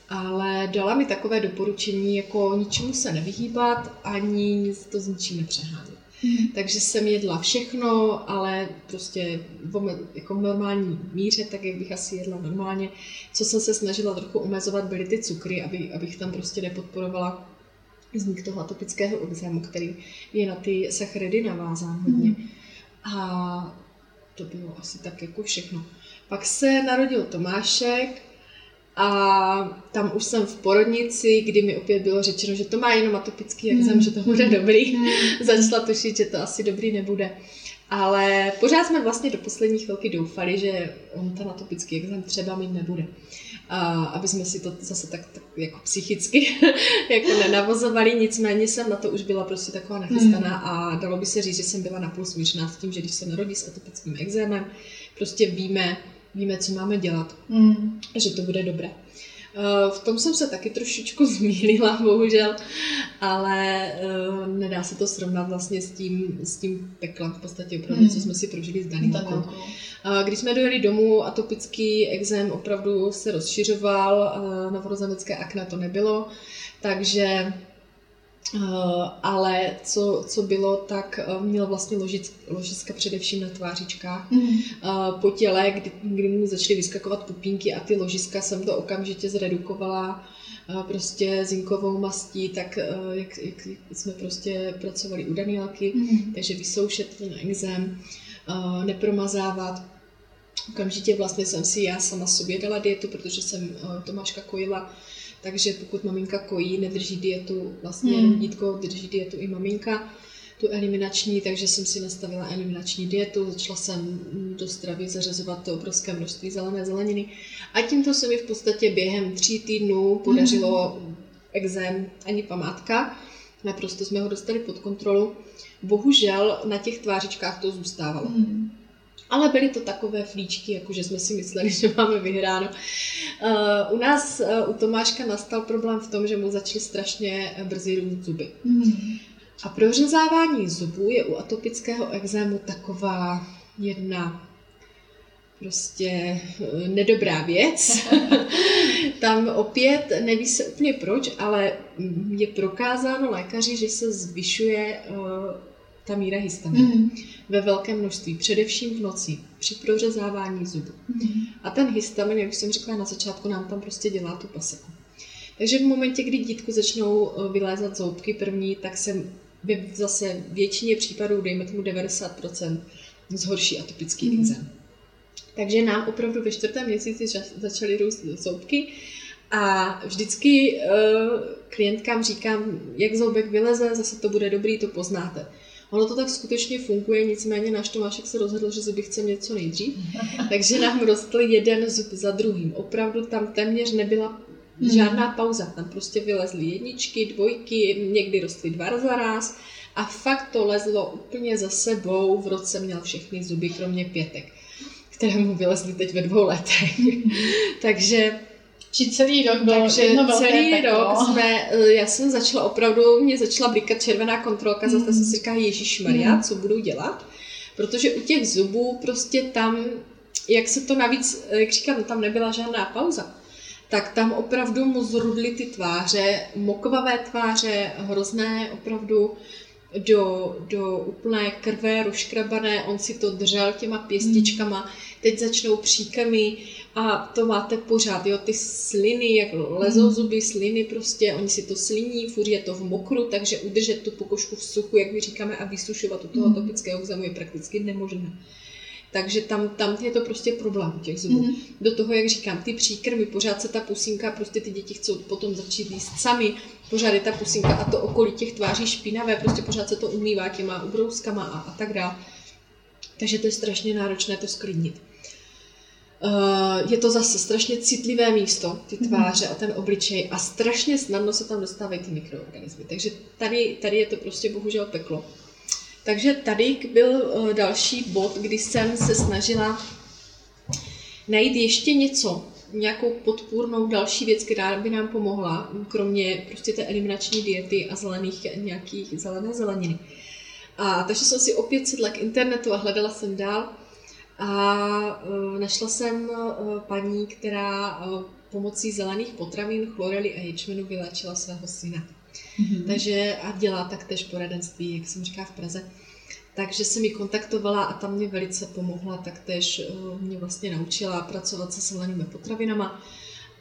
Ale dala mi takové doporučení, jako ničemu se nevyhýbat, ani to s ničím nepřehánět. Takže jsem jedla všechno, ale prostě v jako normální míře, tak jak bych asi jedla normálně. Co jsem se snažila trochu omezovat, byly ty cukry, aby, abych tam prostě nepodporovala vznik toho atopického exému, který je na ty sacharidy navázán hodně. Mm. A to bylo asi tak jako všechno. Pak se narodil Tomášek, a tam už jsem v porodnici, kdy mi opět bylo řečeno, že to má jenom atopický exém, mm. že to bude dobrý. Mm. Začala tušit, že to asi dobrý nebude. Ale pořád jsme vlastně do poslední chvilky doufali, že on ten atopický exém třeba mít nebude. A aby jsme si to zase tak, tak jako psychicky jako nenavozovali, nicméně jsem na to už byla prostě taková nachystaná mm. a dalo by se říct, že jsem byla napůl smířená s tím, že když se narodí s atopickým exémem, prostě víme, víme, co máme dělat, mm. že to bude dobré. Eh, v tom jsem se taky trošičku zmílila, bohužel, ale uh, nedá se to srovnat vlastně s tím, s tím peklem v podstatě opravdu, hmm. co jsme si prožili s Danielkou. Uh, když jsme dojeli domů, atopický exém opravdu se rozšiřoval, novorozenecké akné to nebylo, takže ale co, co bylo, tak uh, měl vlastně ložic, ložiska především na tvářičkách. Mm. Po těle, kdy, kdy mu začaly vyskakovat pupínky a ty ložiska jsem to okamžitě zredukovala prostě zinkovou mastí, tak jak, jak jsme prostě pracovali u Danielky, mm. takže vysoušet ten exém, nepromazávat. Okamžitě vlastně jsem si já sama sobě dala dietu, protože jsem Tomáška kojila takže pokud maminka kojí, nedrží dietu, vlastně hmm. dítko drží dietu i maminka, tu eliminační, takže jsem si nastavila eliminační dietu, začala jsem do stravy zařazovat to obrovské množství zelené zeleniny a tímto se mi v podstatě během tří týdnů podařilo hmm. exém ani památka, naprosto jsme ho dostali pod kontrolu. Bohužel na těch tvářičkách to zůstávalo. Hmm. Ale byly to takové flíčky, jako že jsme si mysleli, že máme vyhráno. Uh, u nás, uh, u Tomáška, nastal problém v tom, že mu začaly strašně brzy růst zuby. Mm. A prořezávání zubů je u atopického exému taková jedna prostě eh, nedobrá věc. Tam opět neví se úplně proč, ale je prokázáno lékaři, že se zvyšuje ta míra histaminu mm. ve velkém množství, především v noci, při prořezávání zubů. Mm. A ten histamin, jak už jsem řekla na začátku, nám tam prostě dělá tu paseku. Takže v momentě, kdy dítku začnou eh, vylézat zoubky první, tak se zase většině případů, dejme tomu 90%, zhorší atopický mm. exém. Takže nám opravdu ve čtvrtém měsíci začaly růst zoubky a vždycky uh, klientkám říkám, jak zoubek vyleze, zase to bude dobrý, to poznáte. Ono to tak skutečně funguje, nicméně náš Tomášek se rozhodl, že zuby chce něco nejdřív, takže nám rostl jeden zub za druhým. Opravdu tam téměř nebyla hmm. žádná pauza. Tam prostě vylezly jedničky, dvojky, někdy rostly dva za raz a fakt to lezlo úplně za sebou. V roce měl všechny zuby, kromě pětek, které mu vylezly teď ve dvou letech. Takže či celý rok byl Takže jedno celý peklo. rok jsme, eh, já jsem začala opravdu, mě začala blikat červená kontrolka, mm. zase jsem si říkala, Ježíš Maria, mm. co budu dělat? Protože u těch zubů prostě tam, jak se to navíc, eh, jak říkám, tam nebyla žádná pauza, tak tam opravdu mu zrudly ty tváře, mokvavé tváře, hrozné opravdu do, do úplné krve rozškrabané, on si to držel těma pěstičkama, mm. teď začnou příkamy, a to máte pořád, jo, ty sliny, jak lezou hmm. zuby, sliny prostě, oni si to sliní, furt je to v mokru, takže udržet tu pokožku v suchu, jak my říkáme, a vysušovat u toho mm. topického exému je prakticky nemožné. Takže tam, tam je to prostě problém u těch zubů. Mm. Do toho, jak říkám, ty příkrmy, pořád se ta pusinka, prostě ty děti chcou potom začít jíst sami, pořád je ta pusinka a to okolí těch tváří špinavé, prostě pořád se to umývá těma ubrouskama a, a tak dále. Takže to je strašně náročné to sklidnit. Uh, je to zase strašně citlivé místo, ty mhm. tváře a ten obličej a strašně snadno se tam dostávají ty mikroorganismy. Takže tady, tady je to prostě bohužel peklo. Takže tady byl uh, další bod, kdy jsem se snažila najít ještě něco, nějakou podpůrnou další věc, která by nám pomohla, kromě prostě té eliminační diety a zelených nějakých zelené zeleniny. A takže jsem si opět sedla k internetu a hledala jsem dál a uh, našla jsem uh, paní, která uh, pomocí zelených potravin, chlorely a ječmenu vylečila svého syna. Mm-hmm. Takže a dělá taktéž poradenství, jak jsem říká v Praze. Takže se mi kontaktovala a tam mě velice pomohla, taktéž mě vlastně naučila pracovat se zelenými potravinama.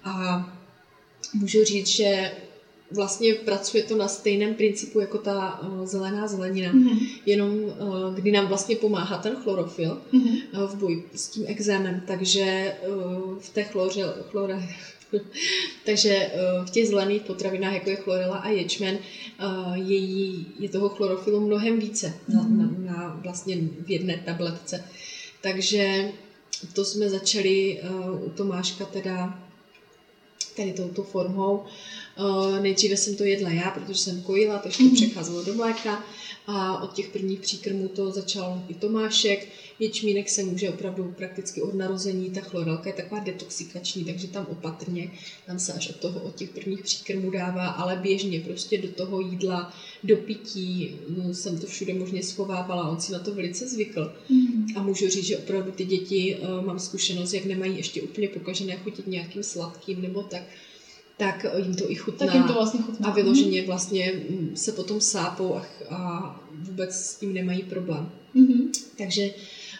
A můžu říct, že vlastně pracuje to na stejném principu jako ta uh, zelená zelenina, mm-hmm. jenom uh, kdy nám vlastně pomáhá ten chlorofil mm-hmm. uh, v boji s tím exémem, takže uh, v té chloře, chlore, takže uh, v těch zelených potravinách, jako je chlorela a ječmen, uh, je, je toho chlorofilu mnohem více mm-hmm. na, na, na vlastně v jedné tabletce. Takže to jsme začali uh, u Tomáška teda tady touto formou. Nejdříve jsem to jedla já, protože jsem kojila, takže to mm. přecházelo do mléka a od těch prvních příkrmů to začal i Tomášek. Ječmínek se může opravdu prakticky od narození, ta chlorelka je taková detoxikační, takže tam opatrně, tam se až od toho, od těch prvních příkrmů dává, ale běžně prostě do toho jídla, do pití, no, jsem to všude možně schovávala, on si na to velice zvykl. Mm. A můžu říct, že opravdu ty děti, uh, mám zkušenost, jak nemají ještě úplně pokažené chutit nějakým sladkým nebo tak, tak jim to i chutná. Tak jim to vlastně chutná. A vyloženě vlastně mm, se potom sápou a, a vůbec s tím nemají problém. Mm-hmm. Takže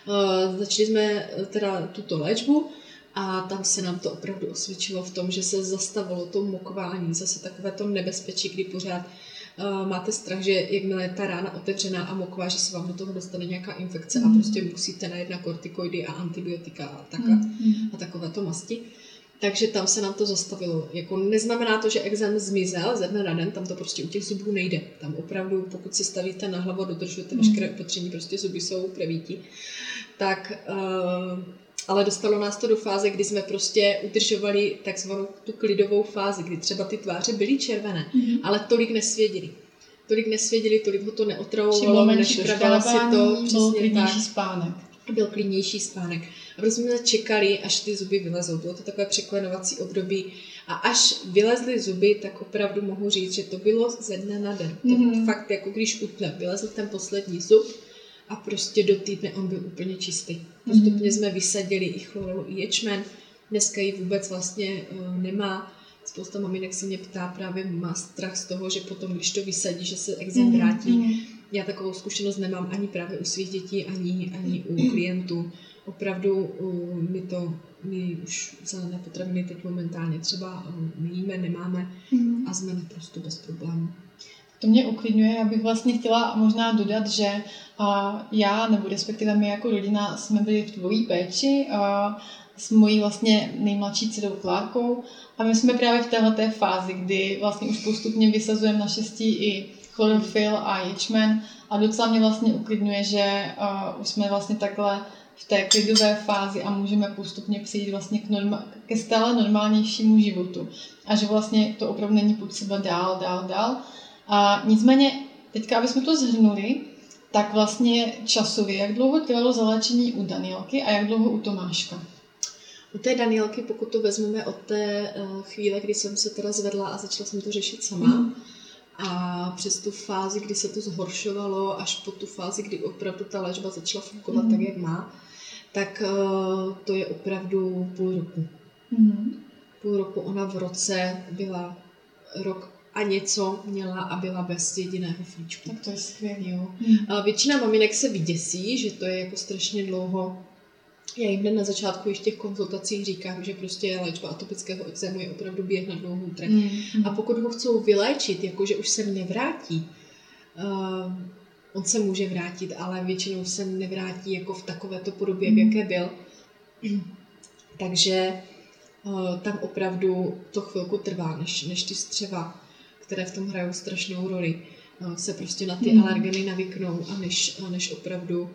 uh, začali jsme eh, teda tuto léčbu a tam se nám to opravdu osvědčilo v tom, že se zastavilo to mokování, zase takové to nebezpečí, kdy pořád uh, máte strach, že jakmile je ta rána otevřená a moková, že se vám do toho dostane nějaká infekce mm. a mhm. prostě musíte na jedna kortikoidy a antibiotika a, tak mm. a, a takové to masti. Takže tam se nám to zastavilo. Jako neznamená to, že exém zmizel ze dne na den, tam to prostě u těch zubů nejde. Tam opravdu, pokud se stavíte na hlavu a dodržujete mm. veškeré opatření, prostě zuby jsou prevíti. Tak, uh, ale dostalo nás to do fáze, kdy jsme prostě udržovali takzvanou tu klidovou fázi, kdy třeba ty tváře byly červené, mm. ale tolik nesvěděli tolik nesvěděli, tolik ho to neotravovalo, než si to přesně tak. spánek. Byl klidnější spánek. A prostě jsme čekali, až ty zuby vylezou. Bylo to takové překlenovací období. A až vylezly zuby, tak opravdu mohu říct, že to bylo ze dne na den. To mm-hmm. fakt jako když utne, vylezl ten poslední zub a prostě do týdne on byl úplně čistý. Postupně mm-hmm. jsme vysadili i chlorelu, i ječmen. Dneska ji vůbec vlastně uh, nemá. Spousta maminek se mě ptá, právě má strach z toho, že potom, když to vysadí, že se mm-hmm. vrátí. Mm-hmm. Já takovou zkušenost nemám ani právě u svých dětí, ani, ani u klientů opravdu my to, my už zelené potraviny teď momentálně třeba nejíme, nemáme mm. a jsme naprosto bez problémů. To mě uklidňuje, já bych vlastně chtěla možná dodat, že já, nebo respektive my jako rodina jsme byli v tvojí péči a s mojí vlastně nejmladší dcerou Klárkou a my jsme právě v této fázi, kdy vlastně už postupně vysazujeme naštěstí i chlorofil a ječmen a docela mě vlastně uklidňuje, že už jsme vlastně takhle v té klidové fázi a můžeme postupně přijít vlastně k, norma- ke stále normálnějšímu životu. A že vlastně to opravdu není potřeba dál, dál, dál. A nicméně, teďka, aby jsme to zhrnuli, tak vlastně časově, jak dlouho trvalo zaléčení u Danielky a jak dlouho u Tomáška? U té Danielky, pokud to vezmeme od té eh, chvíle, kdy jsem se teda zvedla a začala jsem to řešit sama, mm. a přes tu fázi, kdy se to zhoršovalo, až po tu fázi, kdy opravdu ta léčba začala fungovat mm. tak, jak má, tak uh, to je opravdu půl roku. Mm-hmm. Půl roku ona v roce byla rok a něco měla a byla bez jediného flíčku. Tak to je skvělé. Jo. Mm. A většina maminek se vyděsí, že to je jako strašně dlouho. Já jim na začátku ještě těch konzultacích říkám, že prostě léčba atopického exému je opravdu běh na dlouhou trať. Mm. A pokud ho chcou vyléčit, jakože už se nevrátí, uh, on se může vrátit, ale většinou se nevrátí jako v takovéto podobě, v mhm. jaké byl. Takže uh, tam opravdu to chvilku trvá, než, než ty střeva, které v tom hrajou strašnou roli, uh, se prostě na ty mm. alergeny navyknou a než, a než opravdu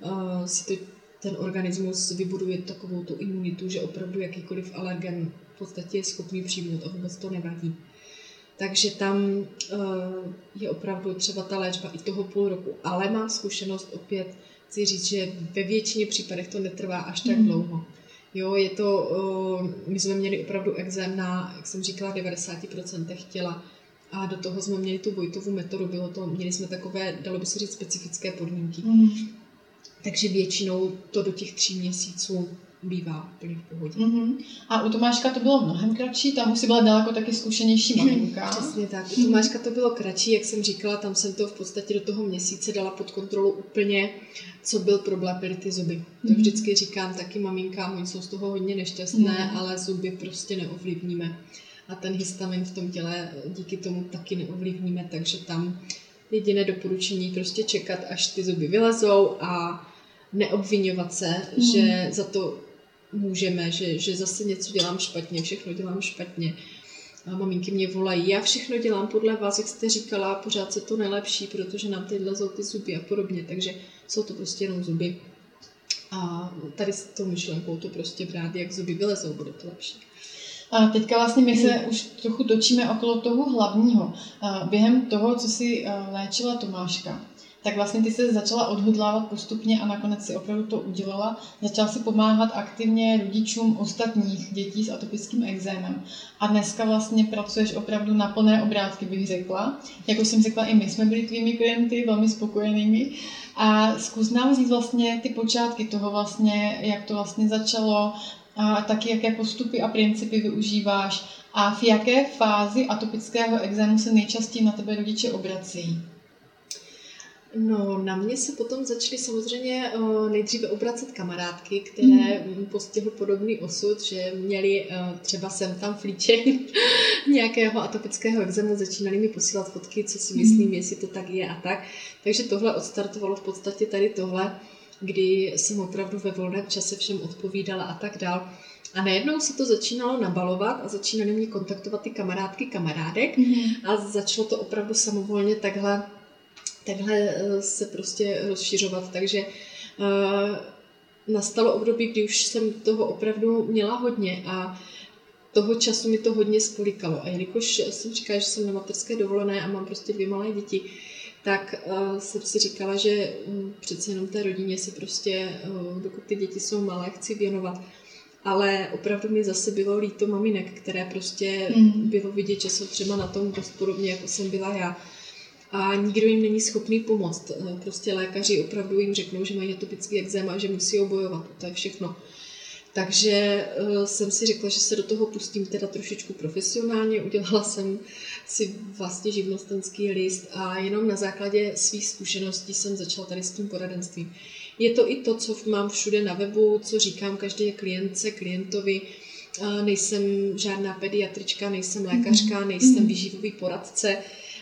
uh, si to, ten organismus vybuduje takovou tu imunitu, že opravdu jakýkoliv alergen v podstatě je schopný přijmout a vůbec to nevadí. Takže tam uh, je opravdu třeba ta léčba i toho půl roku. Ale mám zkušenost opět, chci říct, že ve většině případech to netrvá až tak mm. dlouho. Jo, je to, my jsme měli opravdu exém na, jak jsem říkala, 90% těla a do toho jsme měli tu Vojtovu metodu, bylo to, měli jsme takové, dalo by se říct, specifické podmínky. Mm. Takže většinou to do těch tří měsíců bývá úplně v pohodě. Mm-hmm. A u Tomáška to bylo mnohem kratší, tam už si byla daleko taky zkušenější maminka. Přesně tak. U Tomáška to bylo kratší, jak jsem říkala, tam jsem to v podstatě do toho měsíce dala pod kontrolu úplně, co byl problém, byly ty zuby. Mm-hmm. To mhm. vždycky říkám taky maminkám, oni jsou z toho hodně nešťastné, mm-hmm. ale zuby prostě neovlivníme. A ten histamin v tom těle díky tomu taky neovlivníme, takže tam jediné doporučení prostě čekat, až ty zuby vylezou a neobvinovat se, mm. že za to můžeme, že, že zase něco dělám špatně, všechno dělám špatně. A maminky mě volají, já všechno dělám podle vás, jak jste říkala, pořád se to nelepší, protože nám teď lezou ty zuby a podobně, takže jsou to prostě jenom zuby. A tady s tou myšlenkou to prostě brát, jak zuby vylezou, bude to lepší. A teďka vlastně my se už trochu točíme okolo toho hlavního. Během toho, co si léčila Tomáška, tak vlastně ty se začala odhodlávat postupně a nakonec si opravdu to udělala. Začala si pomáhat aktivně rodičům ostatních dětí s atopickým exémem. A dneska vlastně pracuješ opravdu na plné obrátky, bych řekla. Jako jsem řekla, i my jsme byli tvými klienty, velmi spokojenými. A zkus nám říct vlastně ty počátky toho vlastně, jak to vlastně začalo, a taky jaké postupy a principy využíváš a v jaké fázi atopického exému se nejčastěji na tebe rodiče obrací. No, na mě se potom začaly samozřejmě uh, nejdříve obracet kamarádky, které mm. postihl podobný osud, že měli uh, třeba sem tam flíček nějakého atopického exému, začínali mi posílat fotky, co si myslím, mm. jestli to tak je a tak. Takže tohle odstartovalo v podstatě tady tohle, kdy jsem opravdu ve volném čase všem odpovídala a tak dál. A najednou se to začínalo nabalovat a začínaly mě kontaktovat ty kamarádky kamarádek mm. a začalo to opravdu samovolně takhle takhle eh, se prostě rozšiřovat. Takže uh, nastalo období, kdy už jsem toho opravdu měla hodně a toho času mi to hodně spolikalo. A jelikož jsem říkala, že jsem na materské dovolené a mám prostě dvě malé děti, tak uh, jsem si říkala, že um, přece jenom té rodině se prostě, uh, dokud ty děti jsou malé, chci věnovat. Ale opravdu mi zase bylo líto maminek, které prostě mm. bylo vidět, že jsou třeba na tom dost podobně, jako jsem byla já a nikdo jim není schopný pomoct. Eh, prostě lékaři opravdu jim řeknou, že mají atopický exém a že musí bojovat. To je všechno. Takže uh, jsem si řekla, že se do toho pustím teda trošičku profesionálně. Udělala jsem si vlastně živnostenský list a jenom na základě svých zkušeností jsem začala tady s tím poradenstvím. Je to i to, co mám všude na webu, co říkám každé klientce, klientovi. Uh, nejsem žádná pediatrička, nejsem lékařka, mhm. nejsem mhm. výživový poradce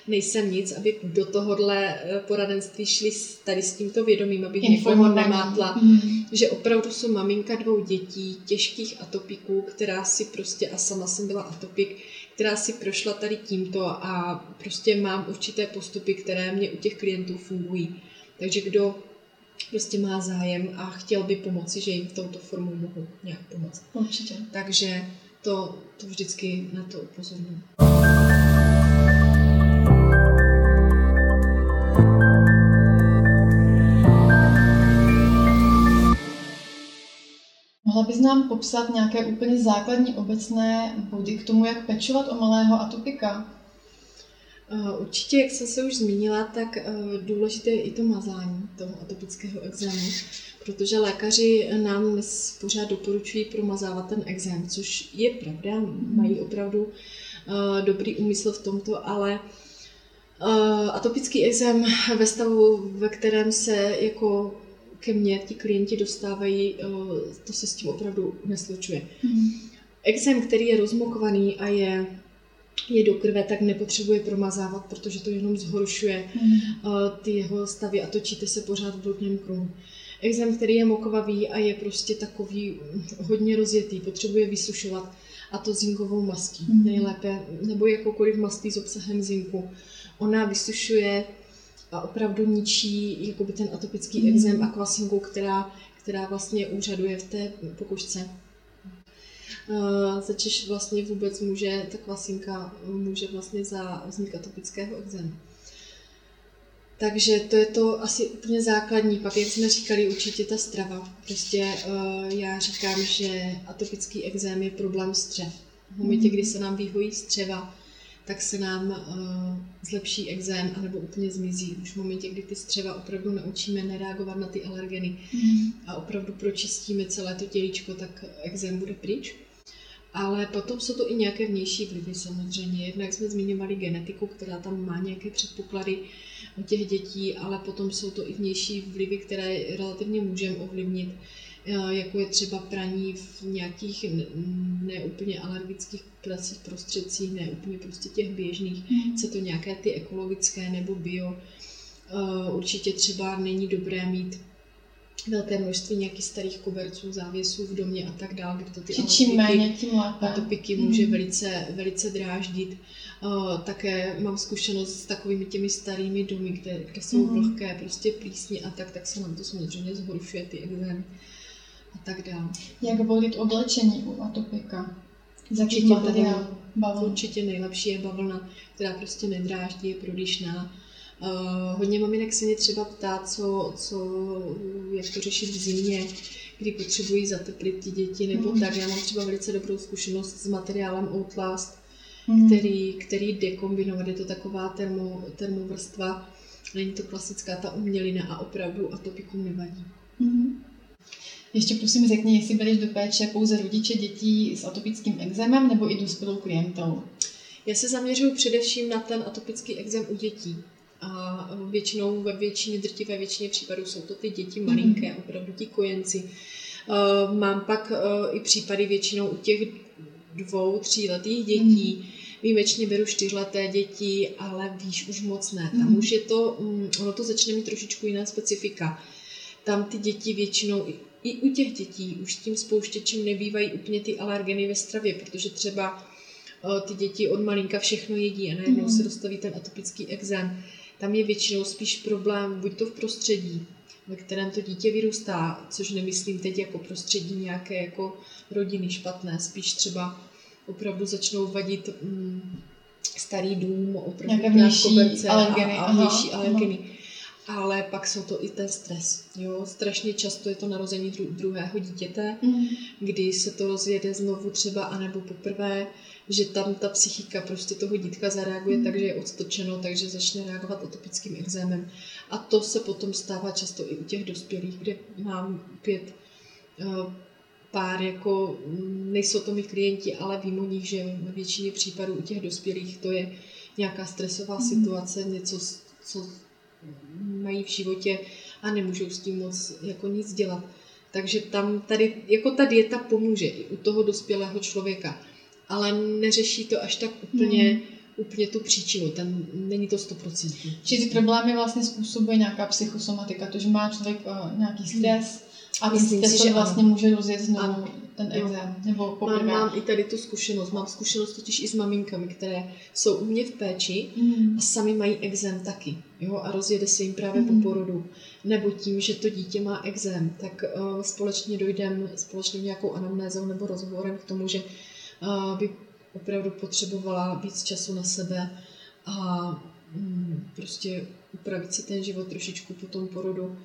nejsem nic, aby do tohohle eh, poradenství šli tady s tímto vědomím, abych někoho nemátla, mm. že opravdu jsou maminka dvou dětí, těžkých atopiků, která si prostě, a sama jsem byla atopik, která si prošla tady tímto a prostě mám určité postupy, které mě u těch klientů fungují. Takže kdo prostě má zájem a chtěl by pomoci, že jim touto formou mohu nějak pomoct. Určitě. Takže to, to vždycky na to upozorňuji. Mohla bys nám popsat nějaké úplně základní obecné body k tomu, jak pečovat o malého atopika? Eh, určitě, jak jsem se už zmínila, tak eh, důležité je i to mazání toho atopického exému, protože lékaři nám dnes pořád doporučují promazávat ten exém, což je pravda, mají opravdu eh, dobrý úmysl v tomto, ale atopický exém ve stavu, ve kterém se jako ke mně ti klienti dostávají, eh, to se s tím opravdu neslučuje. Mm. Exém, který je rozmokvaný a je, je do krve, tak nepotřebuje promazávat, protože to jenom zhoršuje mm. ty jeho stavy a točíte se pořád v bludném kruhu. Exém, který je mokovavý a je prostě takový hodně rozjetý, potřebuje vysušovat a to zinkovou mastí mm. nejlépe, nebo jakoukoliv mastí s obsahem zinku. Ona vysušuje a opravdu ničí jakoby ten atopický mm. exém akvasinkou, která, která vlastně úřaduje v té pokožce. Uh, začeš vlastně vůbec může, ta kvasinka může vlastně za vznik atopického exému. Takže to je to asi úplně základní. Pak, jak jsme říkali, určitě ta strava. Prostě uh, já říkám, že atopický exém je problém střev. V momentě, kdy se nám výhojí střeva, tak se nám uh, zlepší exém, anebo úplně zmizí. Už v momentě, kdy ty střeva opravdu naučíme nereagovat na ty alergeny mm. a opravdu pročistíme celé to tělíčko, tak exém bude pryč. Ale potom jsou to i nějaké vnější vlivy samozřejmě. Jednak jsme zmiňovali genetiku, která tam má nějaké předpoklady u těch dětí, ale potom jsou to i vnější vlivy, které relativně můžeme ovlivnit jako je třeba praní v nějakých neúplně alergických pracích prostředcích, ne úplně prostě těch běžných, mm. co to nějaké ty ekologické nebo bio. Určitě třeba není dobré mít velké množství nějakých starých koberců, závěsů v domě a tak dále, kde to ty čím méně, tím lépe. atopiky může mm. velice, velice dráždit. Uh, také mám zkušenost s takovými těmi starými domy, kde, kde jsou mm. vlhké, prostě plísně a tak, tak se nám to samozřejmě zhoršuje ty exémy tak dále. Jak volit oblečení u atopika? Z jakých materiálů? Bavlna. Určitě nejlepší je bavlna, která prostě nedráždí, je prodyšná. Uh, hodně maminek se mě třeba ptá, co, co, jak to řešit v zimě, kdy potřebují zateplit ty děti nebo mm. tak. Já mám třeba velice dobrou zkušenost s materiálem Outlast, mm. který, který jde kombinovat. Je to taková termo, termovrstva, není to klasická ta umělina a opravdu atopikům nevadí. Mm. Ještě prosím řekni, jestli bereš do péče pouze rodiče dětí s atopickým exémem nebo i dospělou klientou? Já se zaměřuji především na ten atopický exém u dětí. A většinou ve většině, drtivé většině případů jsou to ty děti malinké, mm. opravdu ti kojenci. Uh, mám pak uh, i případy většinou u těch dvou, tříletých dětí, mm. Výjimečně beru čtyřleté děti, ale víš, už moc ne. Tam mm. už je to, um, ono to začne mít trošičku jiná specifika. Tam ty děti většinou i u těch dětí už tím spouštěčem nebývají úplně ty alergeny ve stravě, protože třeba ty děti od malinka všechno jedí a najednou mm. se dostaví ten atopický exém. Tam je většinou spíš problém buď to v prostředí, ve kterém to dítě vyrůstá, což nemyslím teď jako prostředí nějaké jako rodiny špatné, spíš třeba opravdu začnou vadit mm, starý dům, opravdu nějaké vnější alergeny, a, a vnější alergeny. Aha ale pak jsou to i ten stres. Jo? Strašně často je to narození dru- druhého dítěte, mm. kdy se to rozjede znovu třeba, anebo poprvé, že tam ta psychika prostě toho dítka zareaguje mm. tak, že je odstočeno, takže začne reagovat atopickým exémem. A to se potom stává často i u těch dospělých, kde mám pět uh, pár, jako mm, nejsou to mi klienti, ale vím o nich, že ve většině případů u těch dospělých to je nějaká stresová mm. situace, něco, co mají v životě a nemůžou s tím moc jako nic dělat. Takže tam tady, jako ta dieta pomůže i u toho dospělého člověka, ale neřeší to až tak úplně, hmm. úplně tu příčinu, ten, není to stoprocentní. Čili ty problémy vlastně způsobuje nějaká psychosomatika, to, že má člověk uh, nějaký stres, a Myslím si, že vlastně ano. může rozjet znovu ano. Ten exém, nebo poprvé. Mám, mám i tady tu zkušenost, mám zkušenost totiž i s maminkami, které jsou u mě v péči mm. a sami mají exém taky, jo, a rozjede se jim právě mm. po porodu. Nebo tím, že to dítě má exém, tak uh, společně dojdeme společně nějakou anamnézou nebo rozhovorem k tomu, že uh, by opravdu potřebovala víc času na sebe a um, prostě upravit si ten život trošičku po tom porodu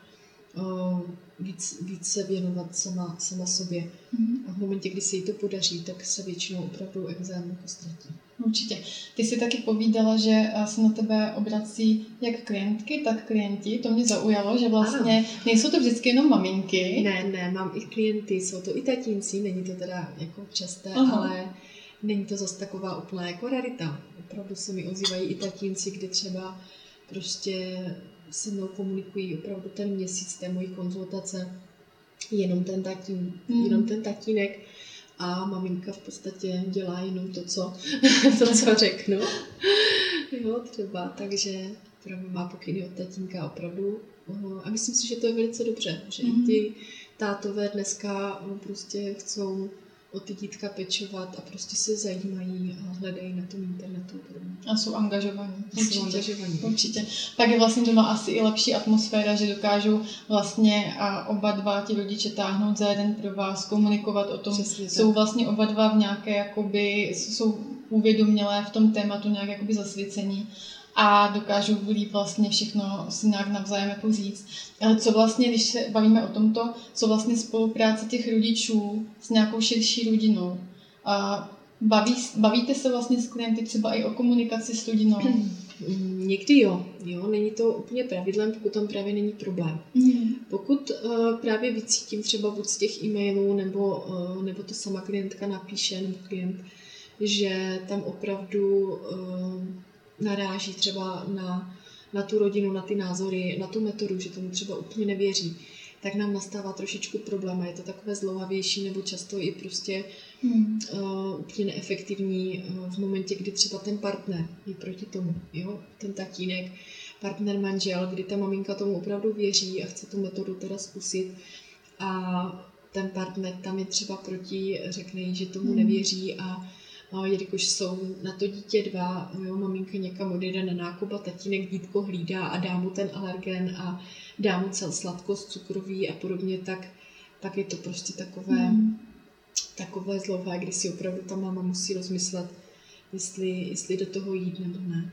víc, víc se věnovat sama, sama sobě. Mm-hmm. A v momentě, kdy se jí to podaří, tak se většinou opravdu exém ztratí. Určitě. Ty jsi taky povídala, že se na tebe obrací jak klientky, tak klienti. To mě zaujalo, že vlastně ano. nejsou to vždycky jenom maminky. Ne, ne, mám i klienty, jsou to i tatínci, není to teda jako časté, Aha. ale není to zase taková úplná jako rarita. Opravdu se mi ozývají i tatínci, kdy třeba prostě se mnou komunikují opravdu ten měsíc té mojí konzultace, jenom ten, tatín, mm. jenom ten tatínek a maminka v podstatě dělá jenom to, co, to, co řeknu. jo, třeba, takže opravdu má pokyny od tatínka opravdu. A myslím si, že to je velice dobře, že mm. i ty tátové dneska prostě chcou o ty dítka pečovat a prostě se zajímají a hledají na tom internetu. A jsou angažovaní. Určitě. Jsou angažovaní. Určitě. Pak je vlastně doma asi i lepší atmosféra, že dokážou vlastně a oba dva ti rodiče táhnout za jeden pro vás, komunikovat o tom. Přesně jsou tak. vlastně oba dva v nějaké, jakoby, jsou uvědomělé v tom tématu nějak jakoby zasvěcení a dokážou líp vlastně všechno si nějak navzájem jako říct. Ale co vlastně, když se bavíme o tomto, co vlastně spolupráce těch rodičů s nějakou širší rodinou? A baví, bavíte se vlastně s klienty třeba i o komunikaci s rodinou? Někdy jo, jo, není to úplně pravidlem, pokud tam právě není problém. Mm. Pokud uh, právě vycítím třeba buď z těch e-mailů, nebo, uh, nebo to sama klientka napíše, nebo klient, že tam opravdu uh, naráží třeba na, na tu rodinu, na ty názory, na tu metodu, že tomu třeba úplně nevěří, tak nám nastává trošičku problém a je to takové zlouhavější nebo často i prostě hmm. uh, úplně neefektivní uh, v momentě, kdy třeba ten partner je proti tomu, jo, ten tatínek, partner manžel, kdy ta maminka tomu opravdu věří a chce tu metodu teda zkusit a ten partner tam je třeba proti, řekne jí, že tomu hmm. nevěří a jelikož jsou na to dítě dva, jo, maminka někam odjede na nákup a tatínek dítko hlídá a dá mu ten alergen a dá mu cel sladkost, cukroví a podobně, tak, tak je to prostě takové, mm. takové zlové, kdy si opravdu ta máma musí rozmyslet, jestli, jestli do toho jít nebo ne.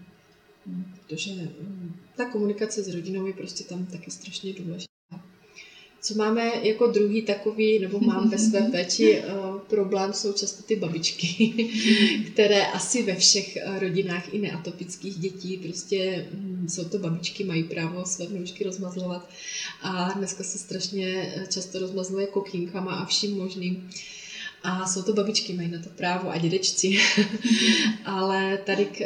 Protože mm, ta komunikace s rodinou je prostě tam taky strašně důležitá. Co máme jako druhý takový, nebo mám ve své péči uh, problém, jsou často ty babičky, které asi ve všech eh, rodinách i neatopických dětí prostě um, jsou to babičky, mají právo své vnoučky rozmazlovat a dneska se strašně eh, často rozmazluje kokínkama a vším možným. A jsou to babičky, mají na to právo a dědečci. Ale tady k,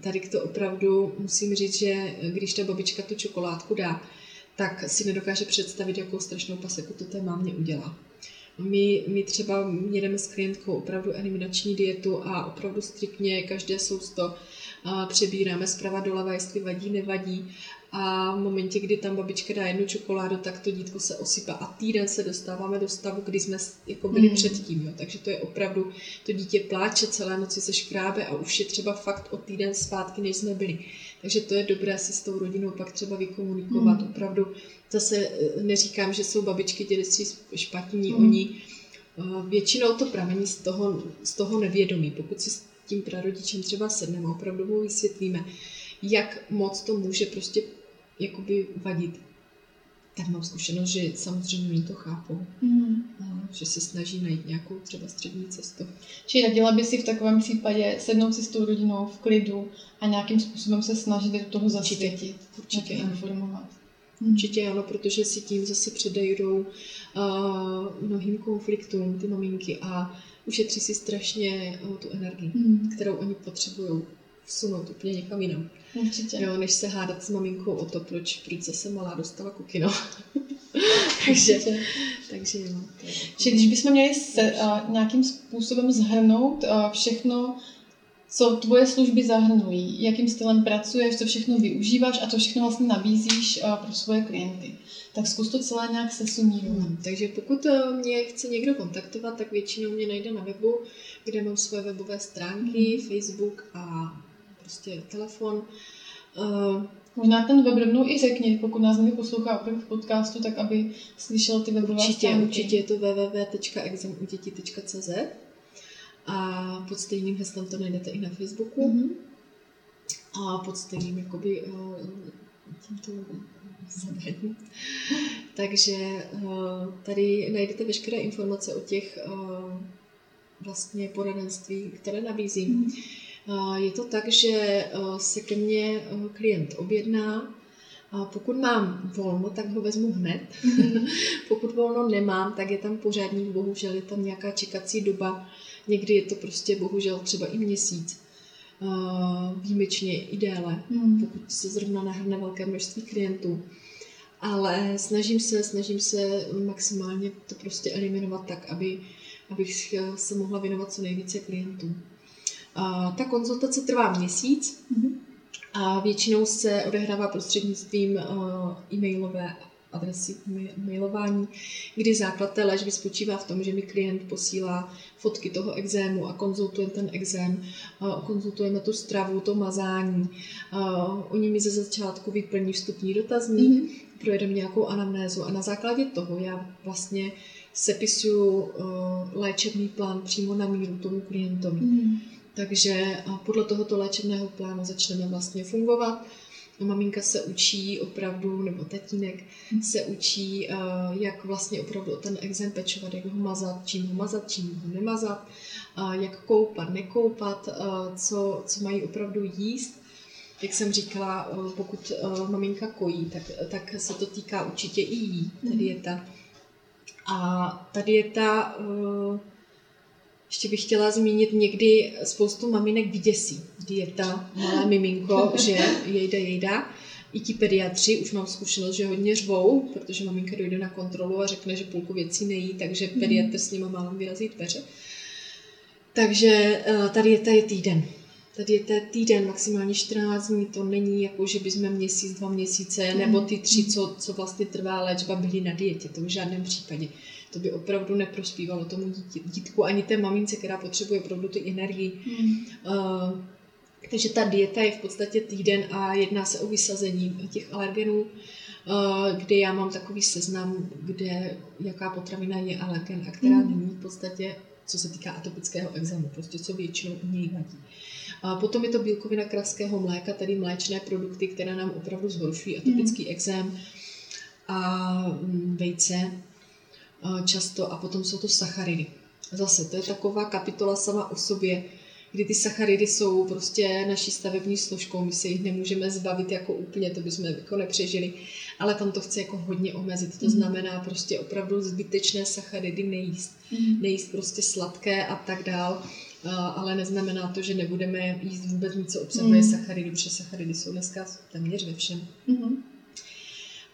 tady k to opravdu musím říct, že když ta babička tu čokoládku dá, tak si nedokáže představit, jakou strašnou paseku to té mámě udělá. My, my třeba jedeme s klientkou opravdu eliminační dietu a opravdu striktně každé sousto přebíráme zprava doleva, jestli vadí, nevadí a v momentě, kdy tam babička dá jednu čokoládu, tak to dítko se osypá a týden se dostáváme do stavu, kdy jsme jako byli mm. předtím. Jo. Takže to je opravdu, to dítě pláče celé noci se škrábe a už je třeba fakt o týden zpátky, než jsme byli. Takže to je dobré si s tou rodinou pak třeba vykomunikovat. Mm. Opravdu zase eh, neříkám, že jsou babičky dědečci špatní, mm. oni eh, většinou to pramení z toho, z toho nevědomí. Pokud si s tím prarodičem třeba sedneme, opravdu mu vysvětlíme, jak moc to může prostě jakoby vadit. Tak mám zkušenost, že samozřejmě oni to chápou, mm. že se snaží najít nějakou třeba střední cestu. Čili radila by si v takovém případě sednout si s tou rodinou v klidu a nějakým způsobem se snažit do toho zasvětit, určitě informovat. Hmm. Určitě ano, protože si tím zase předejdou uh, mnohým konfliktům ty maminky a ušetří si strašně uh, tu energii, mm. kterou oni potřebují vsunout úplně někam jinam. Určitě. Jo, než se hádat s maminkou o to, proč, proč zase malá dostala kukino. takže, takže jo. Čili když bychom měli se, uh, nějakým způsobem zhrnout uh, všechno, co tvoje služby zahrnují, jakým stylem pracuješ, co všechno využíváš a co všechno vlastně nabízíš uh, pro svoje klienty. Tak zkus to celé nějak se Hmm, takže pokud mě chce někdo kontaktovat, tak většinou mě najde na webu, kde mám svoje webové stránky, hmm. Facebook a prostě telefon. Uh, Možná ten web rovnou i řekni, pokud nás někdo poslouchá opravdu v podcastu, tak aby slyšel ty webové určitě, stránky. Určitě je to www.examuděti.cz a pod stejným heslem to najdete i na Facebooku. Mm-hmm. A pod stejným jakoby uh, tímto zadáním. Takže uh, tady najdete veškeré informace o těch uh, vlastně poradenství, které nabízím. Mm-hmm je to tak, že e, se ke mně e, klient objedná, a pokud mám volno, tak ho vezmu hned. Mm-hmm. pokud volno nemám, tak je tam pořádník, bohužel je tam nějaká čekací doba. Někdy je to prostě bohužel třeba i měsíc. Výjimečně i déle, mm. pokud se zrovna nahrne velké množství klientů. Ale snažím se, snažím se maximálně to prostě eliminovat tak, aby, abych se mohla věnovat co nejvíce klientům. Ta konzultace trvá měsíc mm-hmm. a většinou se odehrává prostřednictvím e-mailové adresy mailování, kdy základ té léčby spočívá v tom, že mi klient posílá fotky toho exému a konzultujeme ten exém, konzultujeme tu stravu, to mazání. Oni mi ze začátku vyplní vstupní dotazník, mm-hmm. projedeme nějakou anamnézu a na základě toho já vlastně sepisuju léčebný plán přímo na míru tomu klientovi. Mm-hmm. Takže podle tohoto léčebného plánu začneme vlastně fungovat. Maminka se učí opravdu, nebo tatínek se učí, jak vlastně opravdu o ten exém pečovat, jak ho mazat, čím ho mazat, čím ho nemazat, jak koupat, nekoupat, co, co mají opravdu jíst. Jak jsem říkala, pokud maminka kojí, tak, tak se to týká určitě i jí, ta dieta. A ta dieta ještě bych chtěla zmínit, někdy spoustu maminek vyděsí dieta, malé miminko, že jejda, jejda. I ti pediatři, už mám zkušenost, že hodně řvou, protože maminka dojde na kontrolu a řekne, že půlku věcí nejí, takže mhm. pediatr s nima málem vyrazí dveře. Takže eh, ta dieta je týden. Ta dieta je týden, maximálně 14 dní, to není jako, že bychom měsíc, dva měsíce, nebo ty tři, co, co vlastně trvá léčba, byly na dietě, to v žádném případě to by opravdu neprospívalo tomu dítě, dítku ani té mamince, která potřebuje opravdu ty energii. Mm. Uh, takže ta dieta je v podstatě týden a jedná se o vysazení těch alergenů, uh, kde já mám takový seznam, kde jaká potravina je alergen a která mm. není v podstatě, co se týká atopického exému, prostě co většinou u něj vadí. A potom je to bílkovina kravského mléka, tedy mléčné produkty, které nám opravdu zhoršují atopický mm. exém a mm, vejce, často a potom jsou to sacharidy. Zase, to je taková kapitola sama o sobě, kdy ty sacharidy jsou prostě naší stavební složkou, my se jich nemůžeme zbavit jako úplně, to bychom jako nepřežili, ale tam to chce jako hodně omezit, to mm. znamená prostě opravdu zbytečné sacharidy nejíst, mm. nejíst prostě sladké a tak dál, ale neznamená to, že nebudeme jíst vůbec nic, co obsahuje mm. sacharidy, protože sacharidy jsou dneska téměř ve všem. Mm.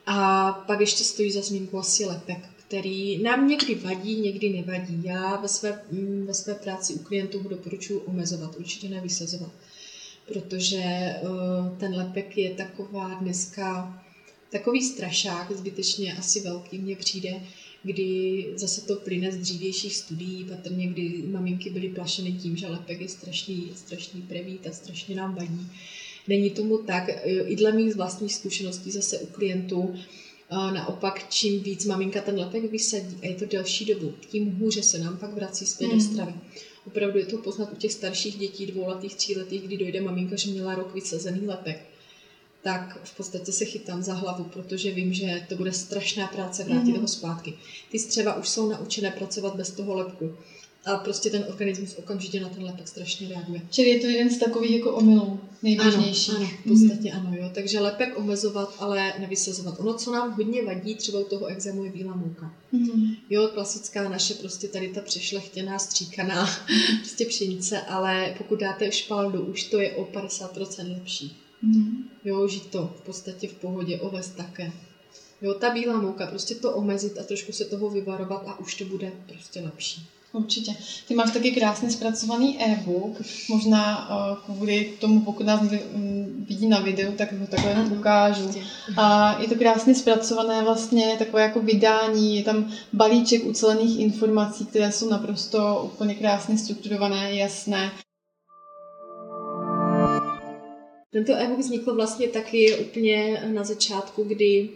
A pak ještě stojí za zmínku asi lepek, který nám někdy vadí, někdy nevadí. Já ve své, mm, ve své práci u klientů ho doporučuji omezovat, určitě nevysazovat, protože eh, ten lepek je taková dneska takový strašák, zbytečně asi velký mně přijde, kdy zase to plyne z dřívějších studií, patrně kdy maminky byly plašeny tím, že lepek je strašný, strašný prevít a strašně nám vadí. Není tomu tak, i dle mých vlastních zkušeností zase u klientů, naopak, čím víc maminka ten lepek vysadí a je to delší dobu, tím hůře se nám pak vrací zpět mm. do stravy. Opravdu je to poznat u těch starších dětí, dvouletých, tříletých, kdy dojde maminka, že měla rok vysazený lepek tak v podstatě se chytám za hlavu, protože vím, že to bude strašná práce vrátit mm. ho zpátky. Ty střeva už jsou naučené pracovat bez toho lepku a prostě ten organismus okamžitě na ten lepek strašně reaguje. Čili je to jeden z takových jako omylů nejběžnějších. Ano, ano, v podstatě mm. ano, jo. Takže lepek omezovat, ale nevysazovat. Ono, co nám hodně vadí, třeba u toho exému je bílá mouka. Mm. Jo, klasická naše prostě tady ta přešlechtěná, stříkaná prostě pšenice, ale pokud dáte špaldu, už to je o 50% lepší. Mm. Jo, to v podstatě v pohodě, oves také. Jo, ta bílá mouka, prostě to omezit a trošku se toho vyvarovat a už to bude prostě lepší. Určitě. Ty máš taky krásně zpracovaný e-book, možná uh, kvůli tomu, pokud nás mm, vidí na videu, tak ho takhle ano, ukážu. A je to krásně zpracované vlastně takové jako vydání, je tam balíček ucelených informací, které jsou naprosto úplně krásně strukturované, jasné. Tento e-book vznikl vlastně taky úplně na začátku, kdy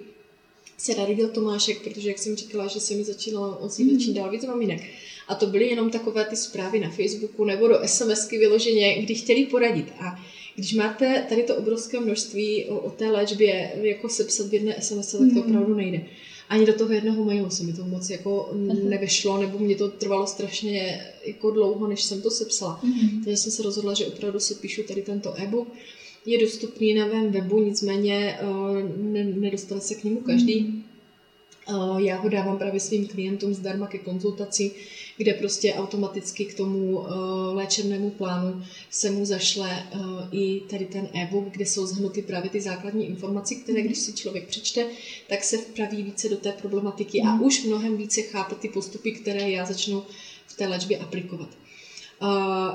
se narodil Tomášek, protože jak jsem říkala, že se mi začínalo ozývat čím dál víc maminek. A to byly jenom takové ty zprávy na Facebooku nebo do SMSky vyloženě, kdy chtěli poradit. A když máte tady to obrovské množství o, o té léčbě jako sepsat v jedné SMS, tak to mm. opravdu nejde. Ani do toho jednoho mailu se mi to moc jako nevešlo, nebo mě to trvalo strašně jako dlouho, než jsem to sepsala. Mm. Takže jsem se rozhodla, že opravdu si píšu tady tento e-book. Je dostupný na mém webu, nicméně uh, ne, nedostane se k němu každý. Mm. Já ho dávám právě svým klientům zdarma ke konzultaci, kde prostě automaticky k tomu uh, léčebnému plánu se mu zašle uh, i tady ten e-book, kde jsou zhrnuty právě ty základní informace, které když si člověk přečte, tak se vpraví více do té problematiky a už mnohem více chápe ty postupy, které já začnu v té léčbě aplikovat. Uh,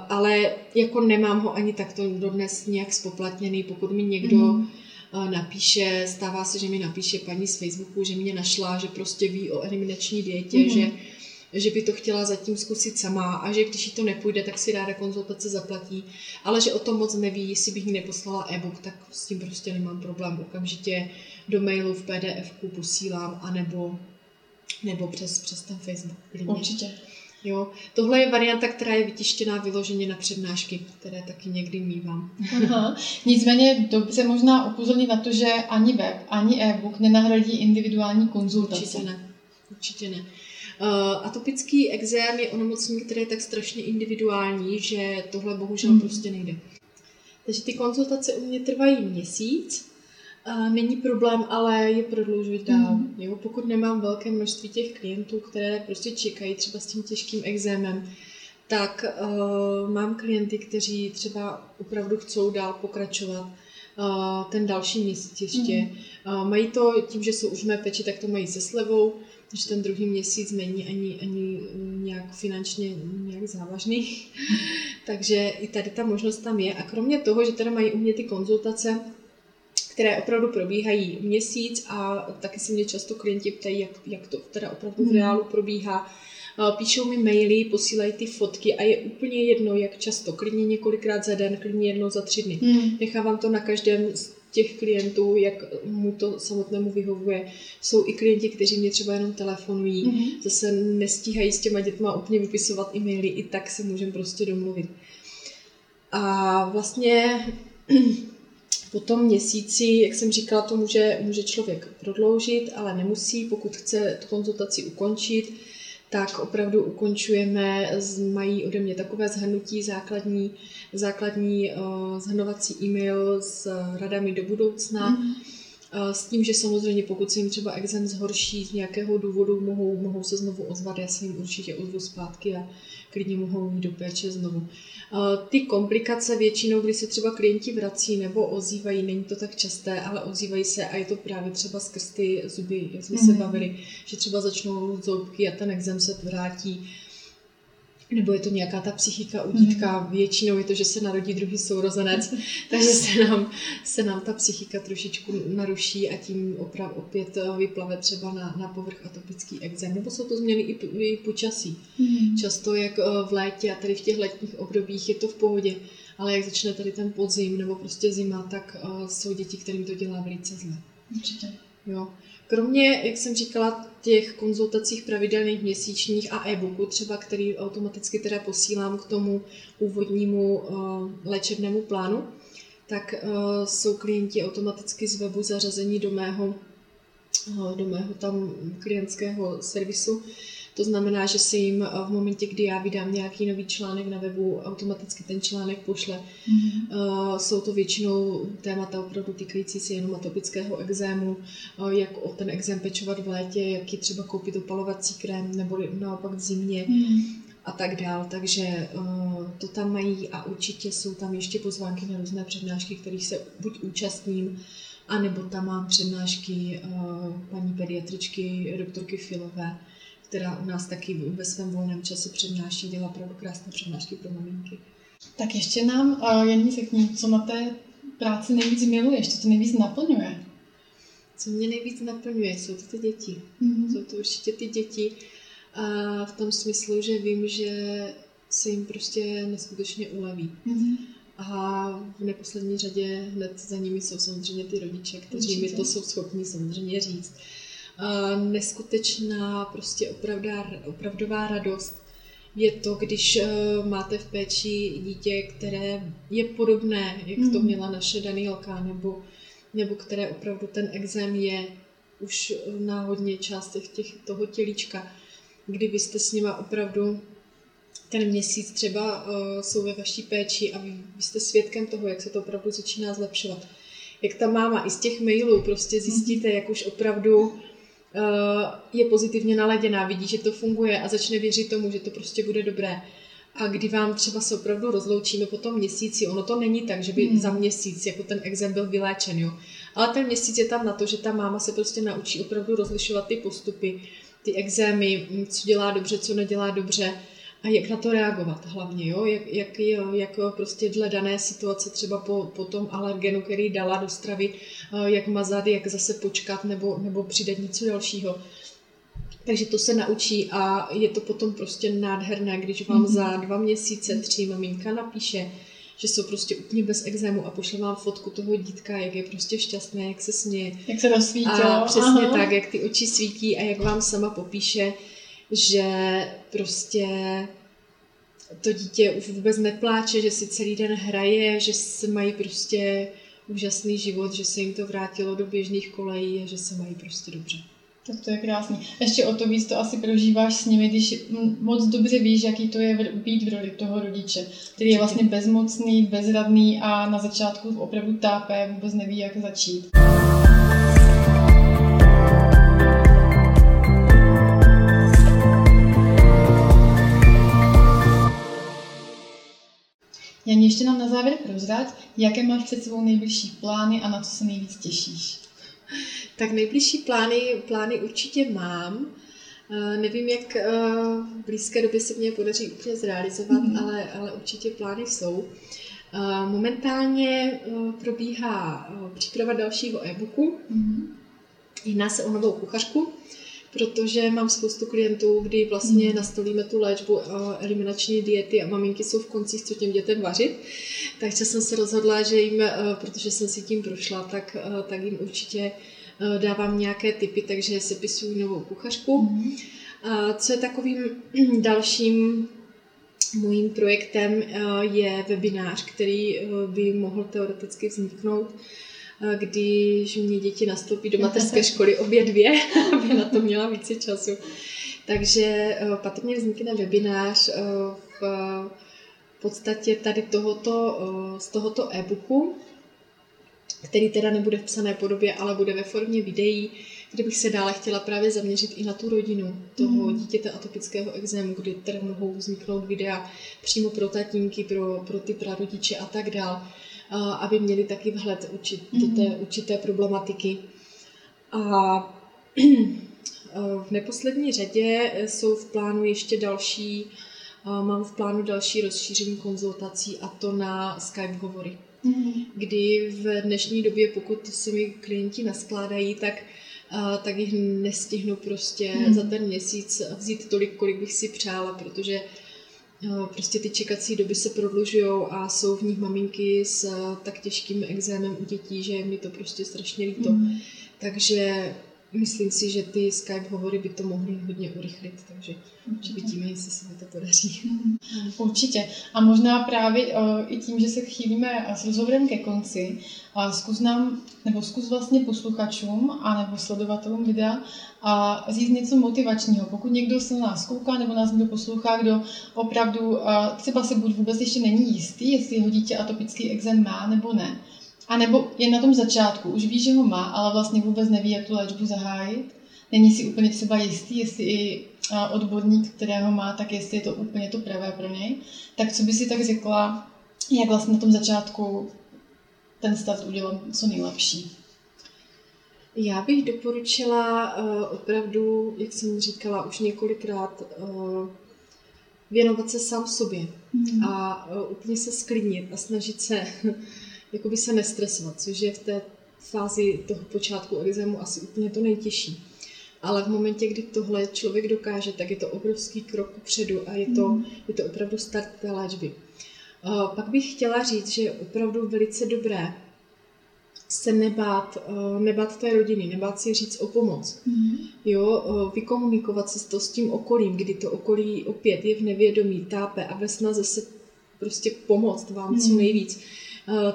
ale jako nemám ho ani takto dodnes nějak spoplatněný, pokud mi někdo mm. Napíše, stává se, že mi napíše paní z Facebooku, že mě našla, že prostě ví o eliminační dietě, mm. že že by to chtěla zatím zkusit sama a že když jí to nepůjde, tak si ráda konzultace zaplatí, ale že o tom moc neví, jestli bych jí neposlala e-book, tak s tím prostě nemám problém. Okamžitě do mailu v pdf posílám, anebo nebo přes, přes ten Facebook. Klidně. Určitě. Jo, tohle je varianta, která je vytištěná vyloženě na přednášky, které taky někdy mývám. Aha. Nicméně dobře možná upozornit na to, že ani web, ani e-book nenahradí individuální konzultace. Určitě ne. Určitě ne. Uh, atopický exém je onemocnění, které je tak strašně individuální, že tohle bohužel mm. prostě nejde. Takže ty konzultace u mě trvají měsíc, a není problém, ale je prodloužit dál. Mm. Jo? Pokud nemám velké množství těch klientů, které prostě čekají třeba s tím těžkým exémem, tak uh, mám klienty, kteří třeba opravdu chcou dál pokračovat uh, ten další měsíc ještě. Mm. Uh, mají to tím, že jsou už mé peči, tak to mají se slevou, že ten druhý měsíc není ani, ani nějak finančně nějak závažný. Takže i tady ta možnost tam je. A kromě toho, že teda mají u mě ty konzultace, které opravdu probíhají měsíc a taky se mě často klienti ptají, jak, jak to teda opravdu v hmm. reálu probíhá. Píšou mi maily, posílají ty fotky a je úplně jedno, jak často, klidně několikrát za den, klidně jednou za tři dny. Hmm. Nechávám to na každém z těch klientů, jak mu to samotnému vyhovuje. Jsou i klienti, kteří mě třeba jenom telefonují, mm-hmm. zase nestíhají s těma dětma úplně vypisovat e-maily, i tak se můžeme prostě domluvit. A vlastně po tom měsíci, jak jsem říkala, to může, může člověk prodloužit, ale nemusí, pokud chce tu konzultaci ukončit, tak opravdu ukončujeme, mají ode mě takové zhrnutí základní, základní zhrnovací e-mail s radami do budoucna. Mm. S tím, že samozřejmě pokud se jim třeba exem zhorší z nějakého důvodu, mohou, mohou se znovu ozvat, já se jim určitě ozvu zpátky a klidně mohou jít do péče znovu. Ty komplikace většinou, kdy se třeba klienti vrací nebo ozývají, není to tak časté, ale ozývají se a je to právě třeba skrz ty zuby, jak jsme mm-hmm. se mhm. bavili, že třeba začnou zoubky a ten exem se vrátí nebo je to nějaká ta psychika u dítka, mm. většinou je to, že se narodí druhý sourozenec, takže se nám, se nám ta psychika trošičku naruší a tím oprav, opět eh, vyplave třeba na, na povrch atopický exém. Nebo jsou to změny i, i počasí. Mm. Často jak eh, v létě a tady v těch letních obdobích je to v pohodě, ale jak začne tady ten podzim nebo prostě zima, tak uh, jsou děti, kterým to dělá velice zle. Určitě. Jo. Kromě, jak jsem říkala, těch konzultacích pravidelných měsíčních a e-booku třeba, který automaticky teda posílám k tomu úvodnímu uh, léčebnému plánu, tak uh, jsou klienti automaticky z webu zařazení do mého, uh, do mého tam klientského servisu, to znamená, že se jim eh, v momentě, kdy já vydám nějaký nový článek na webu, automaticky ten článek pošle. Mm-hmm. Jsou to většinou témata opravdu týkající se jenom atopického exému, eh, jak o ten exém pečovat v létě, jak je třeba koupit opalovací krém, nebo naopak v zimě. Mm-hmm a tak dál. Takže uh, to tam mají a určitě jsou tam ještě pozvánky na různé přednášky, kterých se buď účastním, anebo tam mám přednášky uh, paní pediatričky doktorky Filové, která u nás taky ve svém volném čase přednáší, dělá opravdu krásné přednášky pro maminky. Tak ještě nám, Janí, řekni, co na té práci nejvíc miluješ, co tě nejvíc naplňuje? Co mě nejvíc naplňuje, jsou to ty děti. Mm-hmm. Jsou to určitě ty děti a v tom smyslu, že vím, že se jim prostě neskutečně uleví. Mm-hmm. A v neposlední řadě hned za nimi jsou samozřejmě ty rodiče, kteří Určitě. mi to jsou schopni samozřejmě říct neskutečná, prostě opravdá, opravdová radost je to, když uh, máte v péči dítě, které je podobné, jak to měla naše Danielka, nebo, nebo které opravdu ten exém je už na hodně částech těch, toho tělíčka, kdy vy jste s nima opravdu ten měsíc třeba uh, jsou ve vaší péči a vy, vy jste svědkem toho, jak se to opravdu začíná zlepšovat. Jak ta máma i z těch mailů prostě zjistíte, jak už opravdu Eh, je pozitivně naladěná, vidí, že to funguje a začne věřit tomu, že to prostě bude dobré. A kdy vám třeba se opravdu rozloučíme po tom měsíci, ono to není tak, že by mm. za měsíc jako ten exem byl vyléčen, jo. Ale ten měsíc je tam na to, že ta máma se prostě naučí opravdu rozlišovat ty postupy, ty exémy, co dělá dobře, co nedělá dobře a jak na to reagovat hlavně, jo? Jak, jak, jak prostě dle dané situace třeba po, po tom alergenu, který dala do stravy, eh, jak mazat, jak zase počkat nebo, nebo přidat něco dalšího. Takže to se naučí a je to potom prostě nádherné, když vám mm-hmm. za dva měsíce, tři maminka napíše, že jsou prostě úplně bez exému a pošle vám fotku toho dítka, jak je prostě šťastné, jak se směje. Jak se rozsvítilo. A přesně Aha. tak, jak ty oči svítí a jak vám sama popíše, že prostě to dítě už vůbec nepláče, že si celý den hraje, že se mají prostě úžasný život, že se jim to vrátilo do běžných kolejí a že se mají prostě dobře. Tak to je krásný. Ještě o to víc to asi prožíváš s nimi, když moc dobře víš, jaký to je být v roli toho rodiče, který je vlastně bezmocný, bezradný a na začátku opravdu tápe, vůbec neví, jak začít. Janě, ještě nám na závěr prozrať, jaké máš před sebou nejbližší plány a na co se nejvíc těšíš? Tak nejbližší plány, plány určitě mám. Uh, nevím, jak uh, v blízké době se mě podaří úplně zrealizovat, mm-hmm. ale, ale určitě plány jsou. Uh, momentálně probíhá příprava dalšího e-booku. Mm-hmm. Jedná se o novou kuchařku, protože mám spoustu klientů, kdy vlastně mm. nastolíme tu léčbu eliminační diety a maminky jsou v koncích, co těm dětem vařit. Takže jsem se rozhodla, že jim, protože jsem si tím prošla, tak, tak jim určitě dávám nějaké typy, takže sepisuju novou kuchařku. Mm. Co je takovým dalším Mojím projektem je webinář, který by mohl teoreticky vzniknout když mě děti nastoupí do mateřské školy obě dvě, aby na to měla více času. Takže eh, patrně vznikne webinář eh, v podstatě tady tohoto, eh, z tohoto e-booku, který teda nebude v psané podobě, ale bude ve formě videí, kde bych se dále chtěla právě zaměřit i na tu rodinu toho mm. dítěte atopického exému, kdy tedy mohou vzniknout videa přímo pro tatínky, pro, pro ty prarodiče a tak dále aby měli taky vhled učit, do té mhm. určité problematiky. A v neposlední řadě jsou v plánu ještě další, mám v plánu další rozšíření konzultací a to na Skype hovory. Mm-hmm. Kdy v dnešní době, pokud se mi klienti naskládají, tak tak jich nestihnu prostě mm. za ten měsíc vzít tolik, kolik bych si přála, protože prostě ty čekací doby se prodlužují a jsou v nich maminky s eh, tak těžkým exémem u dětí, že je mi to prostě strašně líto. Mm. Takže myslím si, že ty Skype hovory by to mohly hodně urychlit, takže uvidíme, jestli se mi to podaří. Určitě. A možná právě uh, i tím, že se chýlíme s rozhovorem ke konci, uh, zkus nám, nebo zkus vlastně posluchačům a nebo sledovatelům videa a říct něco motivačního. Pokud někdo se na nás kouká nebo nás někdo poslouchá, kdo opravdu uh, třeba se buď vůbec ještě není jistý, jestli jeho dítě atopický exém má nebo ne, a nebo je na tom začátku, už ví, že ho má, ale vlastně vůbec neví, jak tu léčbu zahájit. Není si úplně třeba jistý, jestli i odborník, kterého má, tak jestli je to úplně to pravé pro něj. Tak co by si tak řekla, jak vlastně na tom začátku ten start udělat co nejlepší? Já bych doporučila uh, opravdu, jak jsem říkala už několikrát, uh, věnovat se sám sobě mm. a uh, úplně se sklidnit a snažit se jakoby se nestresovat, což je v té fázi toho počátku exému asi úplně to nejtěžší. Ale v momentě, kdy tohle člověk dokáže, tak je to obrovský krok předu a je to, mm. je to opravdu start té léčby. Uh, pak bych chtěla říct, že je opravdu velice dobré se nebát, uh, nebát té rodiny, nebát si říct o pomoc. Mm. Jo, uh, vykomunikovat se to s tím okolím, kdy to okolí opět je v nevědomí, tápe a ve snaze se prostě pomoct vám mm. co nejvíc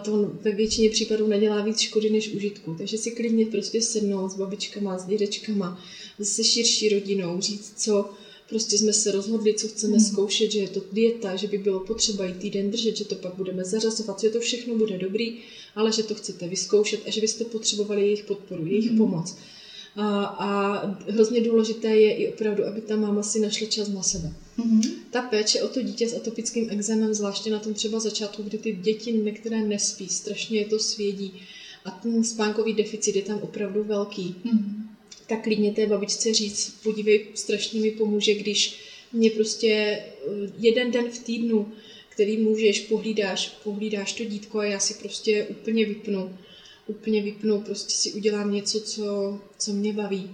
to ve většině případů nedělá víc škody než užitku. Takže si klidně prostě sednout s babičkama, s dědečkama, se širší rodinou, říct, co prostě jsme se rozhodli, co chceme mm. zkoušet, že je to dieta, že by bylo potřeba i týden držet, že to pak budeme zařazovat, že to všechno bude dobrý, ale že to chcete vyzkoušet a že byste potřebovali jejich podporu, jejich mm. pomoc. A, a hrozně důležité je i opravdu, aby ta máma si našla čas na sebe. Mm-hmm. Ta péče o to dítě s atopickým exémem, zvláště na tom třeba začátku, kdy ty děti některé nespí, strašně je to svědí a ten spánkový deficit je tam opravdu velký. Mm-hmm. Tak klidně té babičce říct, podívej, strašně mi pomůže, když mě prostě eh, jeden den v týdnu, který můžeš, pohlídáš, pohlídáš to dítko a já si prostě úplně vypnu úplně vypnu, prostě si udělám něco, co, co mě baví.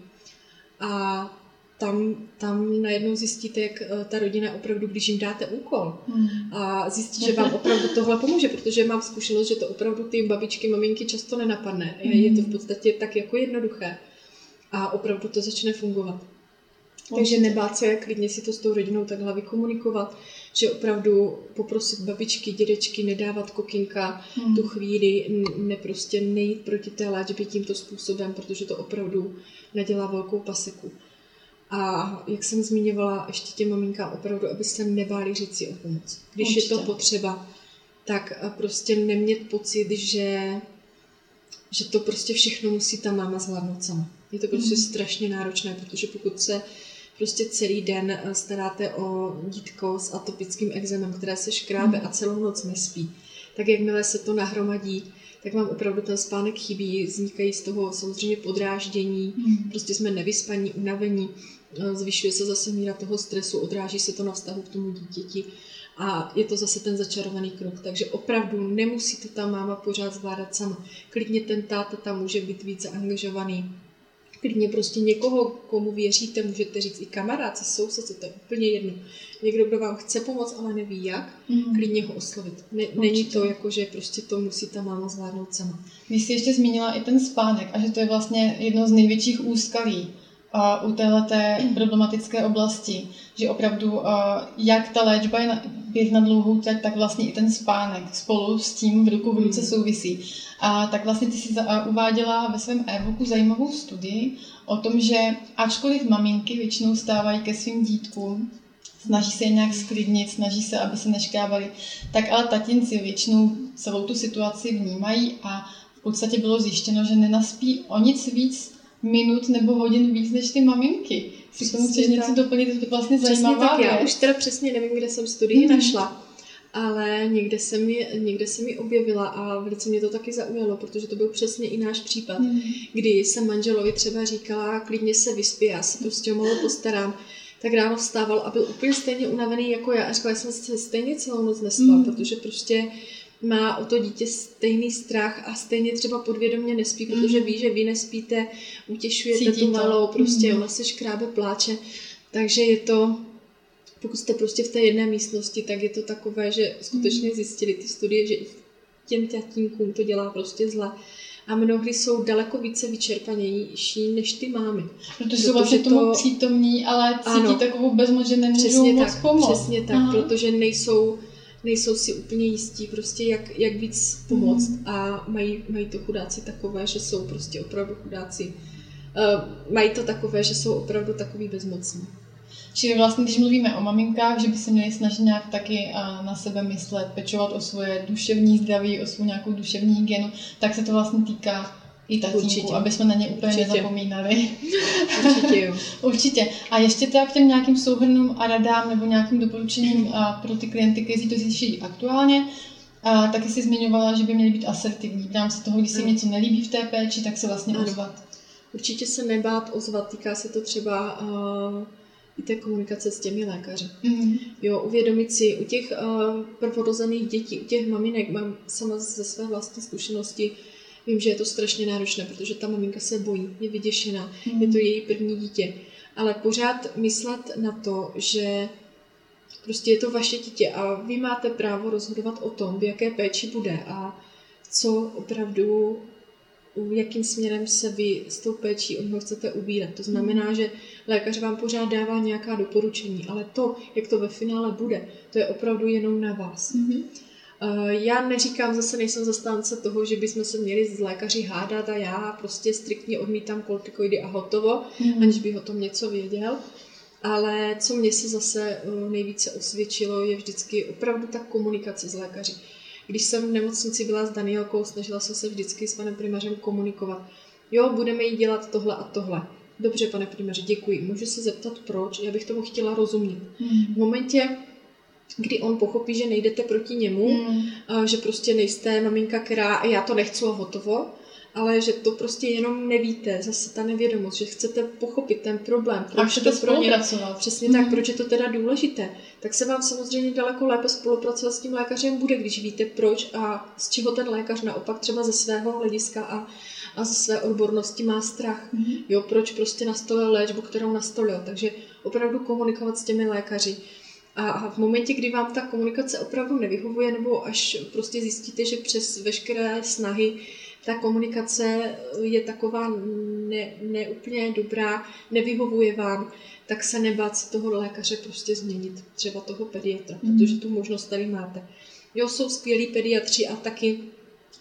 A tam, tam najednou zjistíte, jak eh, ta rodina opravdu, když jim dáte úkol hmm. a zjistí, že vám opravdu tohle pomůže, protože mám zkušenost, že to opravdu ty babičky, maminky často nenapadne. Hmm. Je to v podstatě tak jako jednoduché a opravdu to začne fungovat. Takže nebát se klidně si to s tou rodinou takhle vykomunikovat, že opravdu poprosit babičky, dědečky, nedávat kokinka hmm. tu chvíli, ne prostě nejít proti té léčbě tímto způsobem, protože to opravdu nedělá velkou paseku. A jak jsem zmiňovala, ještě těm maminkám opravdu, aby se nebáli říct si o pomoc. Když Určitě. je to potřeba, tak prostě nemět pocit, že, že to prostě všechno musí ta máma zvládnout sama. Je to prostě mm. strašně náročné, protože pokud se prostě celý den eh, staráte o dítko s atopickým exémem, které se škrábe mm. a celou noc nespí, tak jakmile se to nahromadí, tak vám opravdu ten spánek chybí, vznikají z toho samozřejmě podráždění, mm. prostě jsme nevyspaní, unavení, eh, zvyšuje se zase míra toho stresu, odráží se to na vztahu k tomu dítěti a je to zase ten začarovaný kruh. Takže opravdu nemusí to ta máma pořád zvládat sama. Klidně ten táta tam může být více angažovaný, klidně prostě někoho, komu věříte, můžete říct i kamarádce, soused, to je úplně jedno. Někdo, kdo vám chce pomoct, ale neví jak, mm. klidně ho oslovit. Ne, není to jako, že prostě to musí ta máma zvládnout sama. Vy jsi ještě zmínila i ten spánek a že to je vlastně jedno z největších úskalí a u téhleté problematické oblasti, že opravdu jak ta léčba je běh na dlouhou trať, tak vlastně i ten spánek spolu s tím v ruku v ruce hmm. souvisí. A tak vlastně ty jsi uváděla ve svém e-booku zajímavou studii o tom, že ačkoliv maminky většinou stávají ke svým dítkům, snaží se je nějak sklidnit, snaží se, aby se neškávali, tak ale tatinci většinou celou tu situaci vnímají a v podstatě bylo zjištěno, že nenaspí o nic víc minut nebo hodin víc než ty maminky. Si tomu chceš něco doplnit, to vlastně zajímavá tak, Já už teda přesně nevím, kde jsem studii mm-hmm. našla, ale někde jsem, ji, někde jsem ji objevila a velice mě to taky zaujalo, protože to byl přesně i náš případ, mm. kdy jsem manželovi třeba říkala, klidně se vyspí, já se prostě o malo postarám, tak ráno vstával a byl úplně stejně unavený jako já a říkala, jsem se stejně celou noc nespal, mm. protože prostě má o to dítě stejný strach a stejně třeba podvědomě nespí, protože ví, že vy nespíte, utěšujete Cítí tu malou, prostě mm. ona se škrábe, pláče. Takže je to, pokud jste prostě v té jedné místnosti, tak je to takové, že skutečně mm. zjistili ty studie, že těm tatínkům to dělá prostě zle a mnohdy jsou daleko více vyčerpanější než ty mámy. Protože jsou vlastně to... tomu přítomní, ale cítí ano, takovou bezmoc, že nemůžou přesně moc tak, pomoct. Přesně tak, Aha. protože nejsou nejsou si úplně jistí, prostě jak, jak víc pomoct mm. a mají, mají to chudáci takové, že jsou prostě opravdu chudáci. Uh, mají to takové, že jsou opravdu takový bezmocní. Čili vlastně, když mluvíme o maminkách, že by se měli snažit nějak taky na sebe myslet, pečovat o svoje duševní zdraví, o svou nějakou duševní hygienu, tak se to vlastně týká i tatínku, Určitě. aby jsme na ně úplně Určitě. nezapomínali. Určitě jo. Určitě. A ještě teda k těm nějakým souhrnům a radám nebo nějakým doporučením pro ty klienty, kteří to řeší aktuálně, a taky si zmiňovala, že by měli být asertivní. V rámci toho, když se něco nelíbí v té péči, tak se vlastně ozvat. Určitě se nebát ozvat, týká se to třeba uh, i té komunikace s těmi lékaři. Mm. Jo, uvědomit si u těch uh, prvorozených dětí, u těch maminek, mám sama ze své vlastní zkušenosti, Vím, že je to strašně náročné, protože ta maminka se bojí, je vyděšená, mm. je to její první dítě. Ale pořád myslet na to, že prostě je to vaše dítě a vy máte právo rozhodovat o tom, v jaké péči bude a co opravdu, jakým směrem se vy s tou péčí od něho chcete ubírat. To znamená, mhm. že lékař vám pořád dává nějaká doporučení, ale to, jak to ve finále bude, to je opravdu jenom na vás. Mm-hmm. Eh, já neříkám, zase nejsem zastánce toho, že bychom se měli s lékaři hádat a já prostě striktně odmítám kortikoidy a hotovo, mm. aniž bych o tom něco věděl. Ale co mě se zase eh, nejvíce osvědčilo, je vždycky opravdu ta komunikace s lékaři. Když jsem v nemocnici byla s Danielkou, snažila jsem se vždycky s panem primařem komunikovat. Jo, budeme jí dělat tohle a tohle. Dobře, pane primaři, děkuji. Můžu se zeptat, proč? Já bych tomu chtěla rozumět. Mm. V momentě, kdy on pochopí, že nejdete proti němu, mm. že prostě nejste maminka, která já to nechci a hotovo, ale že to prostě jenom nevíte, zase ta nevědomost, že chcete pochopit ten problém, proč to pro ně, přesně mm. tak, hmm. proč je to teda důležité, tak se vám samozřejmě daleko lépe spolupracovat s tím lékařem bude, když víte proč a z čeho ten lékař naopak třeba ze svého hlediska a, a ze své odbornosti má strach. Mm. Jo, proč prostě nastolil léčbu, kterou nastolil. Takže opravdu komunikovat s těmi lékaři. A v momentě, kdy vám ta komunikace opravdu nevyhovuje, nebo až prostě zjistíte, že přes veškeré snahy ta komunikace je taková ne, neúplně dobrá, nevyhovuje vám, tak se nebát se toho lékaře prostě změnit, třeba toho pediatra, mm. protože tu možnost tady máte. Jo, jsou skvělí pediatři a taky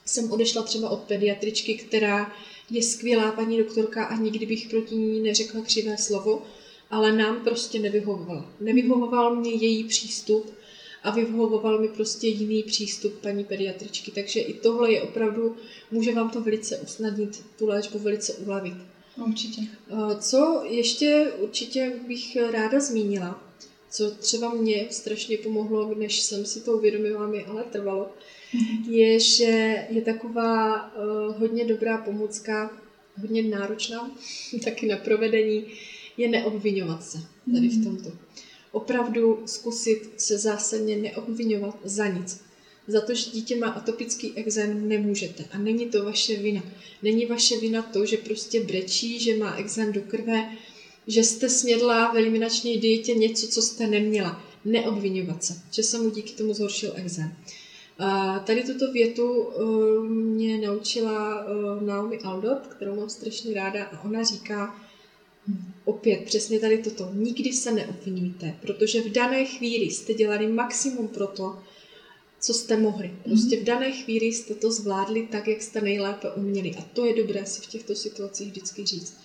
jsem odešla třeba od pediatričky, která je skvělá paní doktorka a nikdy bych proti ní neřekla křivé slovo, ale nám prostě nevyhovovala. Nevyhovoval mě její přístup a vyhovoval mi prostě jiný přístup paní pediatričky. Takže i tohle je opravdu, může vám to velice usnadnit, tu léčbu velice ulevit. Určitě. Co ještě určitě bych ráda zmínila, co třeba mě strašně pomohlo, než jsem si to uvědomila, mi ale trvalo, mhm. je, že je taková uh, hodně dobrá pomůcka, hodně náročná, taky na provedení, je neobvinovat se tady v mhm. tomto. Opravdu zkusit se zásadně neobvinovat za nic. Za to, že dítě má atopický exém, nemůžete. A není to vaše vina. Není vaše vina to, že prostě brečí, že má exém do krve, že jste smědla v eliminační dietě něco, co jste neměla. Neobvinovat se, že se mu díky tomu zhoršil exém. A tady tuto větu uh, mě naučila uh, Naomi Aldot, kterou mám strašně ráda, a ona říká, opět přesně tady toto, nikdy se neobvinujte, protože v dané chvíli jste dělali maximum pro to, co jste mohli. Prostě v dané chvíli jste to zvládli tak, jak jste nejlépe uměli. A to je dobré si v těchto situacích vždycky říct.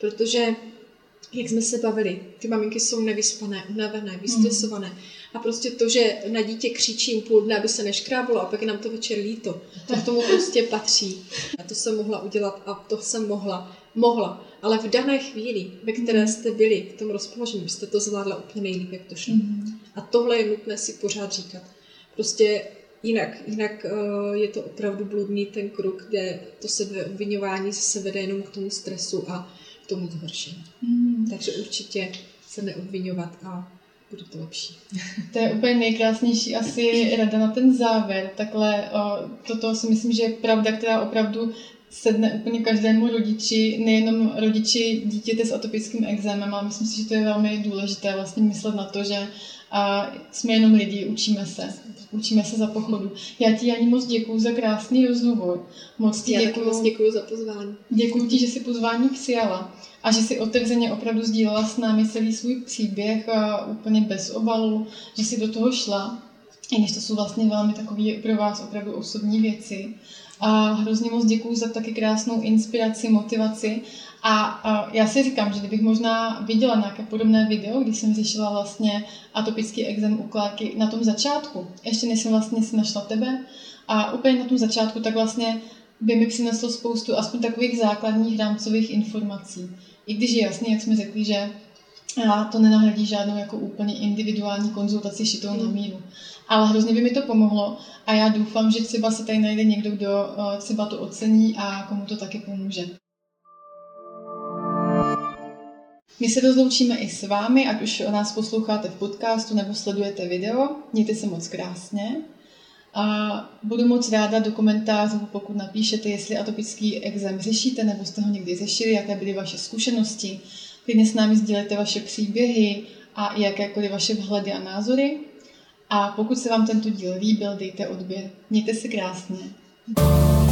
Protože jak jsme se bavili, ty maminky jsou nevyspané, unavené, vystresované. Mm. A prostě to, že na dítě křičím půl dne, aby se neškráblo a pak je nám to večer líto, to k tomu prostě patří. A to jsem mohla udělat a to jsem mohla. Mohla. Ale v dané chvíli, ve které mhm. jste byli v tom rozpoložení, jste to zvládla úplně nejlíp, jak to šlo. Mm. A tohle je nutné si pořád říkat. Prostě jinak, jinak uh, je to opravdu bludný ten kruh, kde to sebeobvinování se vede jenom k tomu stresu a k tomu zhoršení. Mm. Takže určitě se neobvinovat a bude to lepší. To je úplně nejkrásnější asi rada na ten závěr. Takhle o, toto si myslím, že je pravda, která opravdu sedne úplně každému rodiči, nejenom rodiči dítěte s atopickým exémem, ale myslím si, že to je velmi důležité vlastně myslet na to, že a jsme jenom lidi, učíme se. Učíme se za pochodu. Já ti, Janí, moc děkuji za krásný rozhovor. Moc ti děkuji. moc děkuji za pozvání. Děkuji ti, že jsi pozvání přijala a že jsi otevřeně opravdu sdílela s námi celý svůj příběh a úplně bez obalu, že jsi do toho šla, i když to jsou vlastně velmi takové pro vás opravdu osobní věci. A hrozně moc děkuji za taky krásnou inspiraci, motivaci. A, a já si říkám, že kdybych možná viděla nějaké podobné video, kdy jsem řešila vlastně atopický exém u Klárky na tom začátku, ještě než jsem vlastně si našla tebe, a úplně na tom začátku, tak vlastně by mi přineslo spoustu aspoň takových základních rámcových informací. I když je jasný, jak jsme řekli, že to nenahradí žádnou jako úplně individuální konzultaci šitou na míru. Ale hrozně by mi to pomohlo a já doufám, že třeba se tady najde někdo, kdo eh, třeba to ocení a komu to taky pomůže. My se rozloučíme i s vámi, ať už nás posloucháte v podcastu nebo sledujete video. Mějte se moc krásně. A budu moc ráda do komentářů, pokud napíšete, jestli atopický exém řešíte nebo jste ho někdy řešili, jaké byly vaše zkušenosti. Klidně s námi sdílejte vaše příběhy a jakékoliv vaše vhledy a názory. A pokud se vám tento díl líbil, dejte odběr. Mějte se krásně. thank you